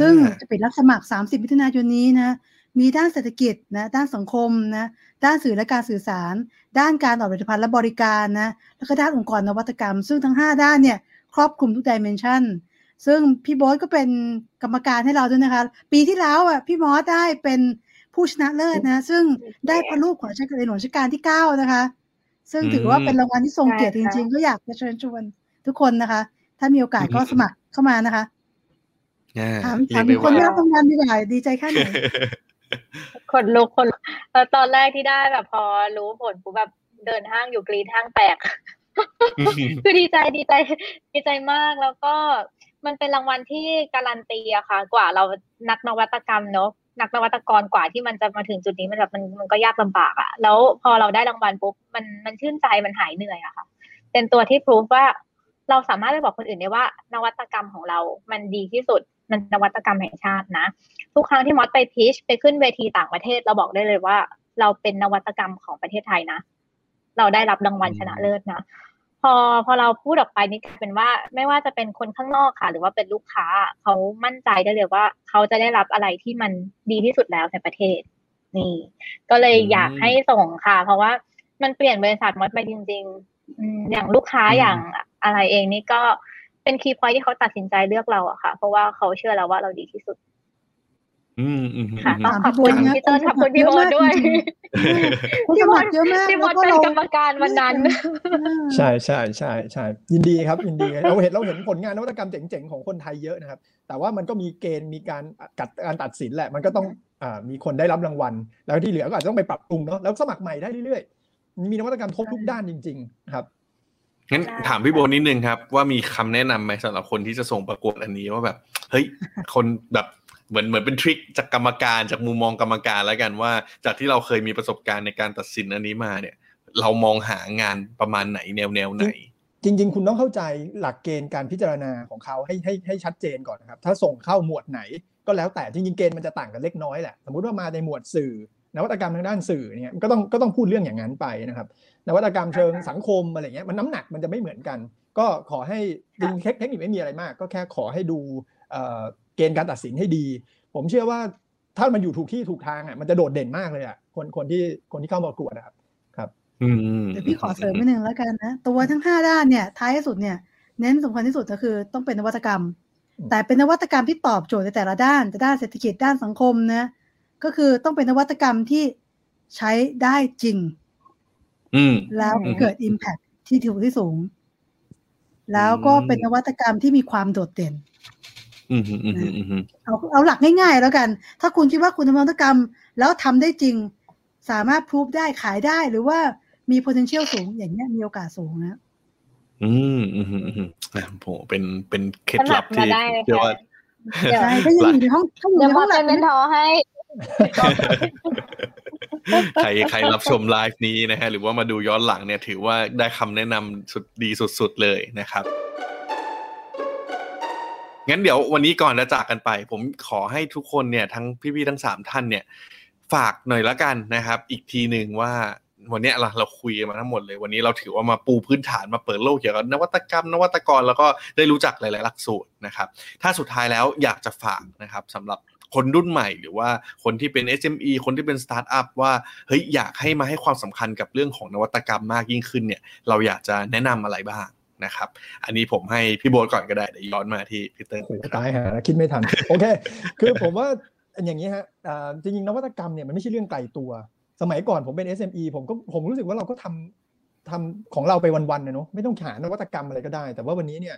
ซึ่งจะปิดรับสมัคร 30 มิถุนายนนี้นะมีด้านเศรษฐกิจนะด้านสังคมนะด้านสื่อและการสื่อสาร ด้านการออกผลิตภัณฑ์และบริการนะแล้วก็ด้านองค์กรนวัตกรรม ซึ่งทั้ง 5 ด้านเนี่ยครอบคลุมทุกดิเมนชันซึ่งพี่บ๊ทก็เป็นกรรมการให้เราด้วยนะคะ ปีที่แล้วอะพี่มอสได้เป็นผู้ชนะเลิศนะ ซึ่งได้พระรูปของราชกรในหลวงรัชกาลที่9นะคะ ซึ่งถือว่าเป็นรางวัลที่ทรงเกียรติจริงๆ ก็อยากจะเชิญชวนทุกคนนะคะ ถ้ามีโอกาสก็สมัครเข้ามานะคะ ถามถามคนที่รับรางวัลดีกว่าดีใจแค่ไหนคนลุกคนตอนแรกที่ได้แบบพอรู้ผลปุ๊บแบบเดินห้างอยู่กรีดห้างแตกคือดีใจดีใจดีใจมากแล้วก็มันเป็นรางวัลที่การันตีอะค่ะ กว่าเรานักนวัตกรรมเนาะนักนวัตกรกว่าที่มันจะมาถึงจุดนี้มันแบบมันมันก็ยากลำบากอะแล้วพอเราได้รางวัลปุ๊บมันมันชื่นใจมันหายเหนื่อยอะค่ะ เป็นตัวที่พิสูจว่า เราสามารถไปบอกคนอื่นได้ว่านวัตกรรมของเรา มันดีที่สุด มันนวัตกรรมแห่งชาตินะ ทุกครั้งที่มอสไปพิชไปขึ้นเวทีต่างประเทศ เราบอกได้เลยว่า เราเป็นนวัตกรรมของประเทศไทยนะ เราได้รับรางวัลชนะเลิศนะ พอพอเราพูดออกไปนี่เป็นว่า ไม่ว่าจะเป็นคนข้างนอกค่ะ หรือว่าเป็นลูกค้าเขามั่นใจได้เลยว่า เขาจะได้รับอะไรที่มันดีที่สุดแล้วในประเทศ นี่ ก็เลยอยากให้ส่งค่ะ เพราะว่ามันเปลี่ยนบริษัทมอสไปจริง ๆ อย่างลูกค้าอย่าง อะไรเองนี่ก็เป็นคีย์พอยที่เขาตัดสินใจเลือกเราอะค่ะ เพราะว่าเขาเชื่อเราว่าเราดีที่สุดออืมอืมค่ะอืมต้องขอบคุณพี่ต้นขอบคุณพี่โบทด้วยผู้สมัครเยอะมากพี่โบแล้วทก็เป็นเรากรรมการวันนั้น ใช่ใช่ใช่ใช่ยินดีครับ ยินดีเราเห็นเราเห็นผลงานนวัตกรรมเจ๋งๆของคนไทยเยอะนะครับ แต่ว่ามันก็มีเกณฑ์มีการกัดการตัดสินแหละ มันก็ต้องอ่ามีคนได้รับรางวัล แล้วที่เหลือก็อาจจะต้องไปปรับปรุงเนาะแล้วสมัครใหม่ได้เรื่อยๆมีนวัตกรรมครบทุกด้านจริง ๆ ครับ งั้นถามพี่โบนิดนึงครับ ว่ามีคำแนะนำไหมสำหรับคนที่จะส่งประกวดอันนี้ว่าแบบ เฮ้ย คนแบบเหมือนเหมือนเป็นทริคจากกรรมการจากมุมมองกรรมการแล้วกันว่า จากที่เราเคยมีประสบการณ์ในการตัดสินอันนี้มาเนี่ย เรามองหางานประมาณไหนแนวแนวไหน จริง ๆ คุณต้องเข้าใจหลักเกณฑ์การพิจารณาของเขาให้ให้ให้ชัดเจนก่อนนะครับ ถ้าส่งเข้าหมวดไหนก็แล้วแต่จริงๆเกณฑ์มันจะต่างกันเล็กน้อยแหละสมมติว่ามาในหมวดสื่อ นวัตกรรมทางด้านสื่อเนี่ยก็ต้องก็ต้องพูดเรื่องอย่างนั้นไปนะครับ นวัตกรรมเชิงสังคมอะไรเงี้ยมันน้ำหนักมันจะไม่เหมือนกัน ก็ขอให้จริงเทคนิคไม่มีอะไรมาก ก็แค่ขอให้ดูเอ่อเกณฑ์การตัดสินให้ดี ผมเชื่อว่าถ้ามันอยู่ถูกที่ถูกทางอะมันจะโดดเด่นมากเลยอะคนคนที่คนที่เข้ามาประกวดนะครับอืมเดี๋ยวพี่ขอเสริมนิดนึงแล้วกันนะตัวทั้งห้าด้านเนี่ยท้ายที่สุดเนี่ยเน้นสำคัญที่สุดก็คือต้องเป็นนวัตกรรมอืมแต่เป็นนวัตกรรมที่ตอบโจทย์ในแต่ละด้านแต่ด้านเศรษฐกิจด้านสังคมนะ ก็คือต้องเป็นนวัตกรรมที่ใช้ได้จริง อืมแล้วอืมเกิด Impact ที่ถูกที่สูง แล้วก็เป็นนวัตกรรมที่มีความโดดเด่นอืมอืมอืมอืมอืมเอาเอาหลักง่ายๆแล้วกัน ถ้าคุณคิดว่าคุณทำนวัตกรรม แล้วทำได้จริง สามารถพูฟได้ขายได้หรือว่ามี potential สูงอย่างเงี้ยมีโอกาสสูงนะอืมอืมอืมอืมอะโหเป็นเป็นเคล็ดลับสมัครที่มาได้เลยเชื่อว่าเดี๋ยวใช่ก็ยังอยู่ในห้องถ้าอยู่เดี๋ยวในมห้อองสหลัเป็กนเมนทอร์ให้ ใครใครรับชมไลฟ์นี้นะฮะหรือว่ามาดูย้อนหลังเนี่ยถือว่าได้คำแนะนำสุดดีสุดๆเลยนะครับงั้นเดี๋ยววันนี้ก่อนจะจากกันไป ผมขอให้ทุกคนเนี่ยทั้งพี่ๆทั้งสามท่านเนี่ย ฝากหน่อยละกันนะครับ อีกทีหนึ่งว่าวันนี้เราเราคุยมาทั้งหมดเลย วันนี้เราถือว่ามาปูพื้นฐานมาเปิดโลกเกี่ยวกับนวัตกรรม นวัตกรแล้วก็ได้รู้จักหลาย ๆ หลักสูตรนะครับ ถ้าสุดท้ายแล้วอยากจะฝากนะครับสำหรับ คนรุ่นใหม่ หรือว่าคนที่เป็น SME คนที่เป็นสตาร์ทอัพว่าเฮ้ยอยากให้มาให้ความสำคัญกับเรื่องของนวัตกรรมมากยิ่งขึ้นเนี่ยเราอยากจะแนะนำอะไรบ้างนะครับ อันนี้ผมให้พี่โบ๊ทก่อนก็ได้เดี๋ยวย้อนมาที่พี่เติ้ลโอ้โหนะครับตายหาคิดไม่ทัน โอเค คือผมว่าอย่างนี้ฮะจริงๆนวัตกรรมเนี่ยมันไม่ใช่เรื่องไกลตัว สมัยก่อนผมเป็น SME ผมก็ผมรู้สึกว่าเราก็ทำทำของเราไปวันๆนะเนาะไม่ต้องหานวัตกรรมอะไรก็ได้ แต่ว่าวันนี้เนี่ย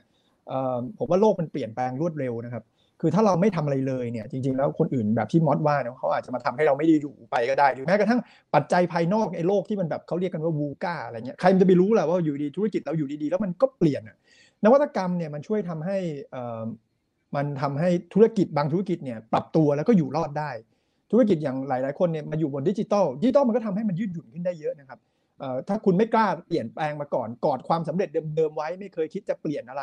ผมว่าโลกมันเปลี่ยนแปลงรวดเร็วนะครับ คือถ้าเราไม่ทำอะไรเลยเนี่ยจริง ๆ แล้วคนอื่นแบบที่มอสว่าเนี่ยเขาอาจจะมาทำให้เราไม่ได้อยู่ไปก็ได้หรือแม้กระทั่งปัจจัยภายนอกในโลกที่มันแบบเขาเรียกกันว่า VUCA อะไรเงี้ยใครมันจะไปรู้แหละว่าอยู่ดีธุรกิจเราอยู่ดีๆ แล้วมันก็เปลี่ยนอะนวัตกรรมเนี่ยมันช่วยทำให้อ่อมันทำให้ธุรกิจบางธุรกิจเนี่ยปรับตัวแล้วก็อยู่รอดได้ ธุรกิจอย่างหลาย ๆ คนเนี่ยมาอยู่บนดิจิตอลดิจิตอลมันก็ทำให้มันยืดหยุ่นขึ้นได้เยอะนะครับอ่อถ้าคุณไม่กล้าเปลี่ยนแปลงมาก่อนกอดความสำเร็จเดิมๆไว้ไม่เคยคิดจะเปลี่ยนอะไร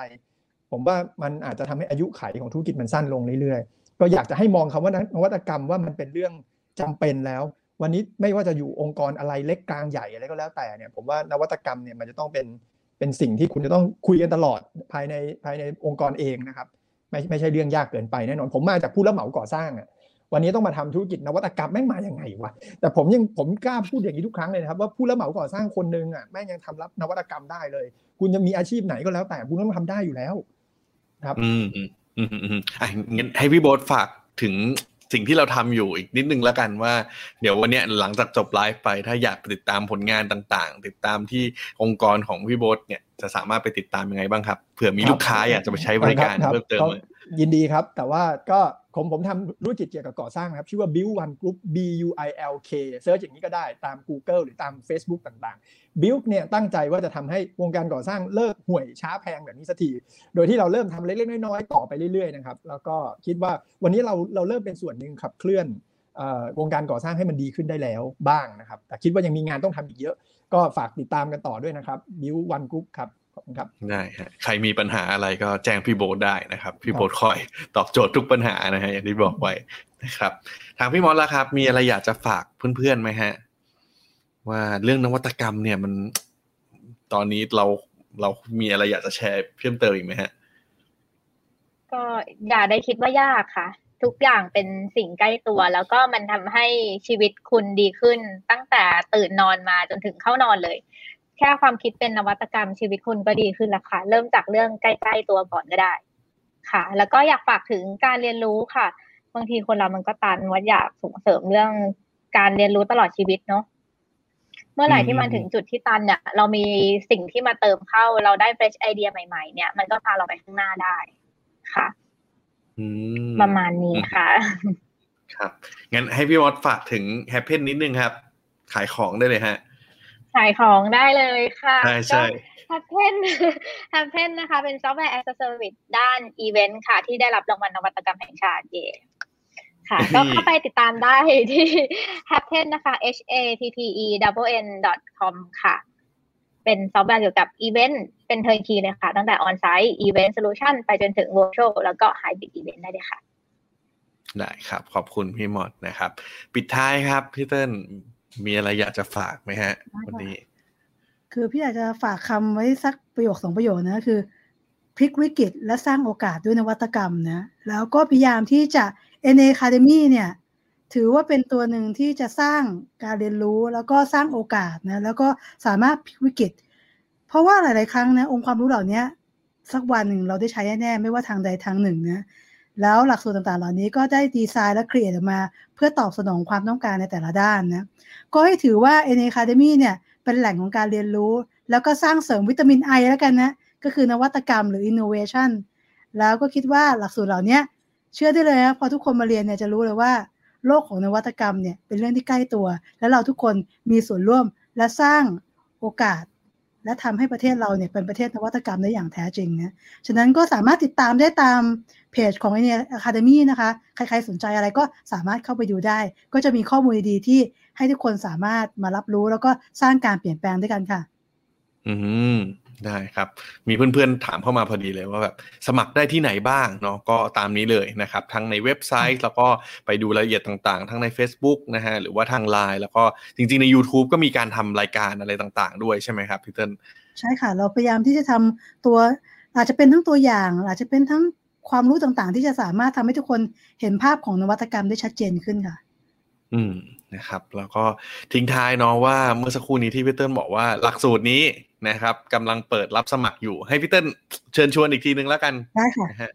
ผมว่ามันอาจจะทำให้อายุไขของธุรกิจมันสั้นลงเรื่อยๆ ก็อยากจะให้มองคำว่านวัตกรรมว่ามันเป็นเรื่องจำเป็นแล้ว วันนี้ไม่ว่าจะอยู่องค์กรอะไรเล็กกลางใหญ่อะไรก็แล้วแต่เนี่ยผมว่านวัตกรรมเนี่ยมันจะต้องเป็นเป็นสิ่งที่คุณจะต้องคุยกันตลอดภายในภายในองค์กรเองนะครับ ไม่ไม่ใช่เรื่องยากเกินไปแน่นอน ผมมาจากผู้รับเหมาก่อสร้างอะวันนี้ต้องมาทำธุรกิจนวัตกรรมแม่งมาอย่างไงวะแต่ผมยังผมกล้าพูดอย่างนี้ทุกครั้งเลยนะครับว่าผู้รับเหมาก่อสร้างคนหนึ่งอะแม่งยังทำรับนวัตกรรมได้เลย คุณจะมีอาชีพไหนก็แล้วแต่คุณต้องทำได้อยู่แล้ว ครับอืมอืมอืมอืมอืมอะงั้นให้พี่โบ๊ทฝากถึงสิ่งที่เราทำอยู่อีกนิดนึงแล้วกันว่า เดี๋ยววันเนี้ยหลังจากจบไลฟ์ไปถ้าอยากติดตามผลงานต่างๆ ติดตามที่องค์กรของพี่โบ๊ทเนี่ยจะสามารถไปติดตามยังไงบ้างครับเผื่อมีลูกค้าอยากจะไปใช้บริการครับเพิ่มเติมก็เล ยินดีครับ แต่ว่าก็ผมผมทำธุรกิจเกี่ยวกับก่อสร้างนะครับ ชื่อว่า Builk One Group B U I L K search อย่างนี้ก็ได้ตาม Google หรือตาม Facebook ต่างๆ Build เนี่ยตั้งใจว่าจะทำให้วงการก่อสร้างเลิกห่วยช้าแพงแบบนี้สักที โดยที่เราเริ่มทำเล็กๆน้อยๆต่อไปเรื่อยๆนะครับ แล้วก็คิดว่าวันนี้เราเราเริ่มเป็นส่วนหนึ่งขับเคลื่อนวงการก่อสร้างให้มันดีขึ้นได้แล้วบ้างนะครับ แต่คิดว่ายังมีงานต้องทำอีกเยอะ ก็ฝากติดตามกันต่อด้วยนะครับ Build One Group ครับ คุณครับได้ฮะใครมีปัญหาอะไรก็แจ้งพี่โบ๊ทได้นะครับ พี่โบ๊ทคอยตอบโจทย์ทุกปัญหานะฮะอย่างที่บอกไว้นะครับ ทางพี่มอสละครับ มีอะไรอยากจะฝากเพื่อนๆไหมฮะ ว่าเรื่องนวัตกรรมเนี่ยมันตอนนี้เราเรามีอะไรอยากจะแชร์เพิ่มเติมอีกไหมฮะ ก็อย่าได้คิดว่ายากค่ะ ทุกอย่างเป็นสิ่งใกล้ตัว แล้วก็มันทำให้ชีวิตคุณดีขึ้นตั้งแต่ตื่นนอนมาจนถึงเข้านอนเลย แค่ความคิดเป็นนวัตกรรมชีวิตคุณก็ดีขึ้นแล้วค่ะ เริ่มจากเรื่องใกล้ ๆ ตัวก่อนก็ได้ ค่ะ แล้วก็อยากฝากถึงการเรียนรู้ค่ะ บางทีคนเรามันก็ตันว่าอยากส่งเสริมเรื่องการเรียนรู้ตลอดชีวิตเนาะเมื่อไหร่ที่มันถึงจุดที่ตันเนี่ยเรามีสิ่งที่มาเติมเข้า เราได้ fresh idea ใหม่ๆ เนี่ย มันก็พาเราไปข้างหน้าได้ค่ะอืมประมาณนี้ค่ะ ครับงั้นให้พี่วอดฝากถึง Happen นิดนึงครับ ขายของได้เลยฮะ ขายของได้เลยค่ะใช่ใช่ Happen Happen นะคะ เป็น software as a service ด้านอีเวนต์ค่ะ ที่ได้รับรางวัลนวัตกรรมแห่งชาติเยค่ะก็เข้าไปติดตามได้ที่ happen นะคะ h a p p e n com ค่ะ เป็นซอฟต์แวร์เกี่ยวกับอีเวนต์เป็น turnkey เลยค่ะ ตั้งแต่ onsite event solution ไปจนถึง virtual แล้วก็ hybrid event ได้เลยค่ะ ได้ครับ ขอบคุณพี่หมอดนะครับ ปิดท้ายครับพี่เติ้ล มีอะไรอยากจะฝากไหมฮะ วันนี้ คือพี่อยากจะฝากคำไว้สักประโยคสองประโยคนะคือพลิกวิกฤตและสร้างโอกาสด้วยนวัตกรรมนะ แล้วก็พยายามที่จะ NA Academy เนี่ย ถือว่าเป็นตัวหนึ่งที่จะสร้างการเรียนรู้แล้วก็สร้างโอกาสนะ แล้วก็สามารถพลิกวิกฤต เพราะว่าหลาย ๆ ครั้งนะ องค์ความรู้เหล่านี้สักวันหนึ่งเราได้ใช้แน่ๆไม่ว่าทางใดทางหนึ่งนะ แล้วหลักสูตรต่างๆ เหล่านี้ก็ได้ดีไซน์และครีเอทออกมา เพื่อตอบสนองความต้องการในแต่ละด้านนะก็ให้ถือว่า NA c a d e m y เนี่ยเป็นแหล่งของการเรียนรู้ แล้วก็สร้างเสริมวิตามินไอแล้วกันนะก็คือนวัตกรรมหรือ innovation แล้วก็คิดว่าหลักสูตรเหล่านี้เชื่อได้เลยนะพอทุกคนมาเรียนเนี่ยจะรู้เลยว่า โลกของนวัตกรรมเนี่ยเป็นเรื่องที่ใกล้ตัว และเราทุกคนมีส่วนร่วมและสร้างโอกาส และทำให้ประเทศเราเนี่ยเป็นประเทศนวัตกรรมได้อย่างแท้จริงนะฉะนั้นก็สามารถติดตามได้ตาม เพจของ i n อะคาเดมี่นะคะ ใครๆสนใจอะไรก็สามารถเข้าไปดูได้ ก็จะมีข้อมูลดีๆที่ให้ทุกคนสามารถมารับรู้แล้วก็สร้างการเปลี่ยนแปลงด้วยกันค่ะ อืมได้ครับ มีเพื่อนๆถามเข้ามาพอดีเลยว่าแบบสมัครได้ที่ไหนบ้างเนาะก็ตามนี้เลยนะครับ ทั้งในเว็บไซต์แล้วก็ไปดูรายละเอียดต่างๆ ทั้งใน Facebook นะฮะหรือว่าทางไลน์แล้วก็จริงๆ ใน YouTube ก็มีการทำรายการอะไรต่างๆ ด้วยใช่ไหมครับพี่เติ้ลใช่ค่ะ เราพยายามที่จะทำตัวอาจจะเป็นทั้งตัวอย่าง อาจจะเป็นทั้ง ความรู้ต่างๆ ที่จะสามารถทำให้ทุกคนเห็นภาพของนวัตกรรมได้ชัดเจนขึ้นค่ะ อืมนะครับ แล้วก็ทิ้งท้ายเนาะว่าเมื่อสักครู่นี้ที่พี่เติ้ลบอกว่าหลักสูตรนี้นะครับกำลังเปิดรับสมัครอยู่ ให้พี่เติ้ลเชิญชวนอีกทีนึงแล้วกันได้ค่ะนะฮะ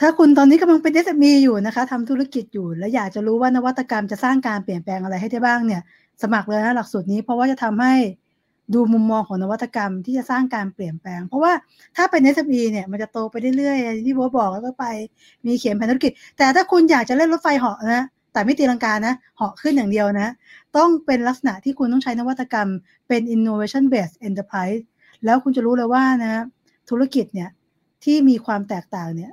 ถ้าคุณตอนนี้กำลังเป็น SME อยู่นะคะทำธุรกิจอยู่ และอยากจะรู้ว่านวัตกรรมจะสร้างการเปลี่ยนแปลงอะไรให้ได้บ้างเนี่ย สมัครเลยนะหลักสูตรนี้เพราะว่าจะทำให้ ดูมุมมองของนวัตกรรมที่จะสร้างการเปลี่ยนแปลง เพราะว่าถ้าเป็น SME เนี่ยมันจะโตไปเรื่อยๆอย่างที่โบทบอกแล้วก็ไปมีเขียนแผนธุรกิจ แต่ถ้าคุณอยากจะเล่นรถไฟเหาะนะแต่ไม่ตีลังกานะเหาะขึ้นอย่างเดียวนะ ต้องเป็นลักษณะที่คุณต้องใช้นวัตกรรมเป็น innovation based enterprise แล้วคุณจะรู้เลยว่านะธุรกิจเนี่ยที่มีความแตกต่างเนี่ย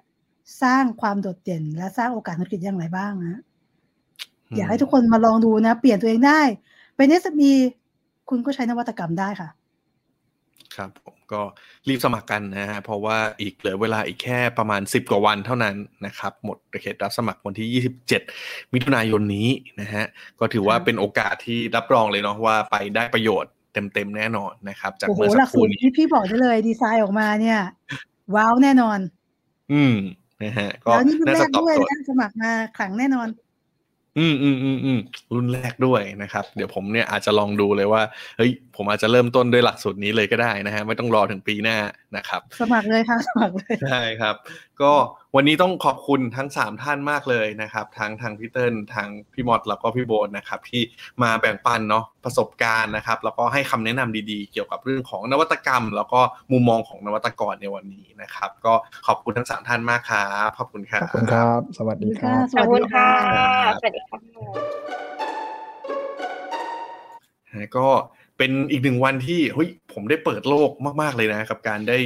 สร้างความโดดเด่น และสร้างโอกาสธุรกิจอย่างไรบ้างนะอยากให้ทุกคนมาลองดูนะ เปลี่ยนตัวเองได้ เป็น SME คุณก็ใช้นวัตกรรมได้ค่ะ ครับผมก็รีบสมัครกันนะฮะเพราะว่าอีกเหลือเวลาอีกแค่ประมาณ 10 กว่าวันเท่านั้นนะครับ หมดเขตรับสมัครวันที่ 27 มิถุนายนนี้นะฮะก็ถือว่าครับเป็นโอกาสที่รับรองเลยเนาะว่าไปได้ประโยชน์เต็มๆแน่นอนนะครับ จากโอ้โหเมื่อหสัลักกคสูรู่ตรนี้ที่พี่บอกได้เลยดีไซน์ออกมาเนี่ย ว้าวแน่นอน อืมนะฮะก็แล้วนี่รุ่นน่าแรจะกตอบด้วยโจทย์นะสมัครมาขลังแน่นอน อืมอืมอืมอืมรุ่นแรกด้วยนะครับ เดี๋ยวผมเนี่ยอาจจะลองดูเลยว่าเฮ้ยผมอาจจะเริ่มต้นด้วยหลักสูตรนี้เลยก็ได้นะฮะไม่ต้องรอถึงปีหน้านะครับ สมัครเลยค่ะสมัครเลยใช่ครับ ก็วันนี้ต้องขอบคุณทั้ง 3 ท่านมากเลยนะครับทั้งทางพี่เติ้ลทางพี่มอดแล้วก็พี่โบนนะครับ ที่มาแบ่งปันเนาะประสบการณ์นะครับ แล้วก็ให้คำแนะนำดีๆ เกี่ยวกับเรื่องของนวัตกรรม แล้วก็มุมมองของนวัตกรในวันนี้นะครับ ก็ขอบคุณทั้ง 3 ท่านมากครับขอบคุณครัขบอบคุณครับ สวัสดีครับสขอวับสคุดีณค่ะครับสวัสดีค่ะนะก็ เป็นอีกหนึ่งวันที่เฮ้ยผมได้เปิดโลกมากๆเลยนะกับการได้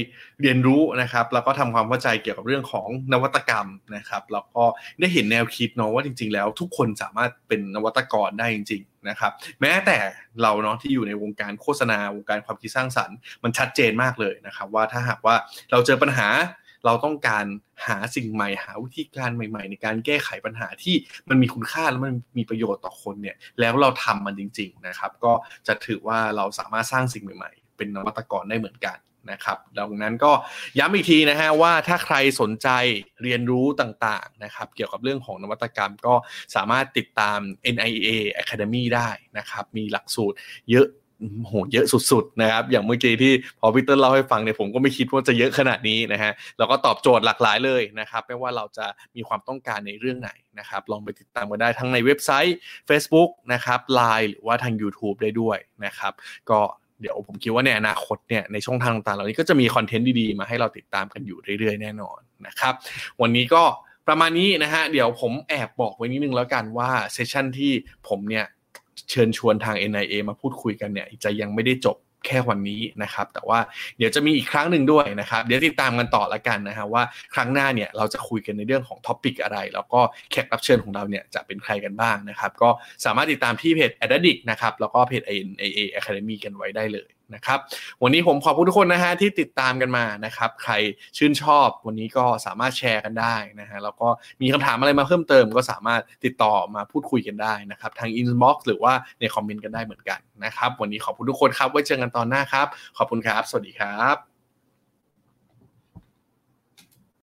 เรียนรู้นะครับ แล้วก็ทำความเข้าใจเกี่ยวกับเรื่องของนวัตกรรมนะครับ แล้วก็ได้เห็นแนวคิดเนาะว่าจริง ๆ แล้ว ทุกคนสามารถเป็นนวัตกรได้จริง ๆนะครับ แม้แต่เราเนาะที่อยู่ในวงการโฆษณาวงการความคิดสร้างสรรค์มันชัดเจนมากเลยนะครับ ว่าถ้าหากว่าเราเจอปัญหา เราต้องการหาสิ่งใหม่หาวิธีการใหม่ ๆ ในการแก้ไขปัญหาที่มันมีคุณค่าและมันมีประโยชน์ต่อคนเนี่ยแล้วเราทำมันจริง ๆนะครับ ก็จะถือว่าเราสามารถสร้างสิ่งใหม่ ๆ เป็นนวัตกรได้เหมือนกันนะครับดังนั้นก็ย้ำอีกทีนะฮะว่าถ้าใครสนใจเรียนรู้ต่างๆนะครับเกี่ยวกับเรื่องของนวัตกรรมก็สามารถติดตาม NIA Academy ได้นะครับมีหลักสูตรเยอะ โหเยอะสุดๆนะครับอย่างเมื่อกี้ที่พอพี่เติ้ลเล่าให้ฟังเนี่ยผมก็ไม่คิดว่าจะเยอะขนาดนี้นะฮะแล้วก็ตอบโจทย์หลากหลายเลยนะครับไม่ว่าเราจะมีความต้องการในเรื่องไหนนะครับลองไปติดตามกันได้ทั้งในเว็บไซต์ Facebook นะครับ Line หรือว่าทาง YouTube ได้ด้วยนะครับ ก็เดี๋ยวผมคิดว่าในอนาคตเนี่ยในช่องทางต่างๆเหล่านี้ก็จะมีคอนเทนต์ดีๆ มาให้เราติดตามกันอยู่เรื่อยๆ แน่นอนนะครับ วันนี้ก็ประมาณนี้นะฮะเดี๋ยวผมแอบบอกไว้นิดนึงแล้วกันว่า session ที่ผมเนี่ย เชิญชวนทาง NIA มาพูดคุยกันเนี่ยจะยังไม่ได้จบแค่วันนี้นะครับ แต่ว่าเดี๋ยวจะมีอีกครั้งหนึ่งด้วยนะครับ เดี๋ยวติดตามกันต่อละกันนะฮะว่าครั้งหน้าเนี่ยเราจะคุยกันในเรื่องของท็อปิกอะไร แล้วก็แขกรับเชิญของเราเนี่ยจะเป็นใครกันบ้างนะครับ ก็สามารถติดตามที่เพจ a d d i c t นะครับแล้วก็เพจ NIA Academy กันไว้ได้เลย นะครับวันนี้ผมขอบคุณทุกคนนะฮะที่ติดตามกันมานะครับ ใครชื่นชอบวันนี้ก็สามารถแชร์กันได้นะฮะแล้วก็มีคำถามอะไรมาเพิ่มเติม ก็สามารถติดต่อมาพูดคุยกันได้นะครับ ทางอินบ็อกซ์หรือว่าในคอมเมนต์กันได้เหมือนกันนะครับ วันนี้ขอบคุณทุกคนครับ ไว้เจอกันตอนหน้าครับ ขอบคุณครับ สวัสดีครับ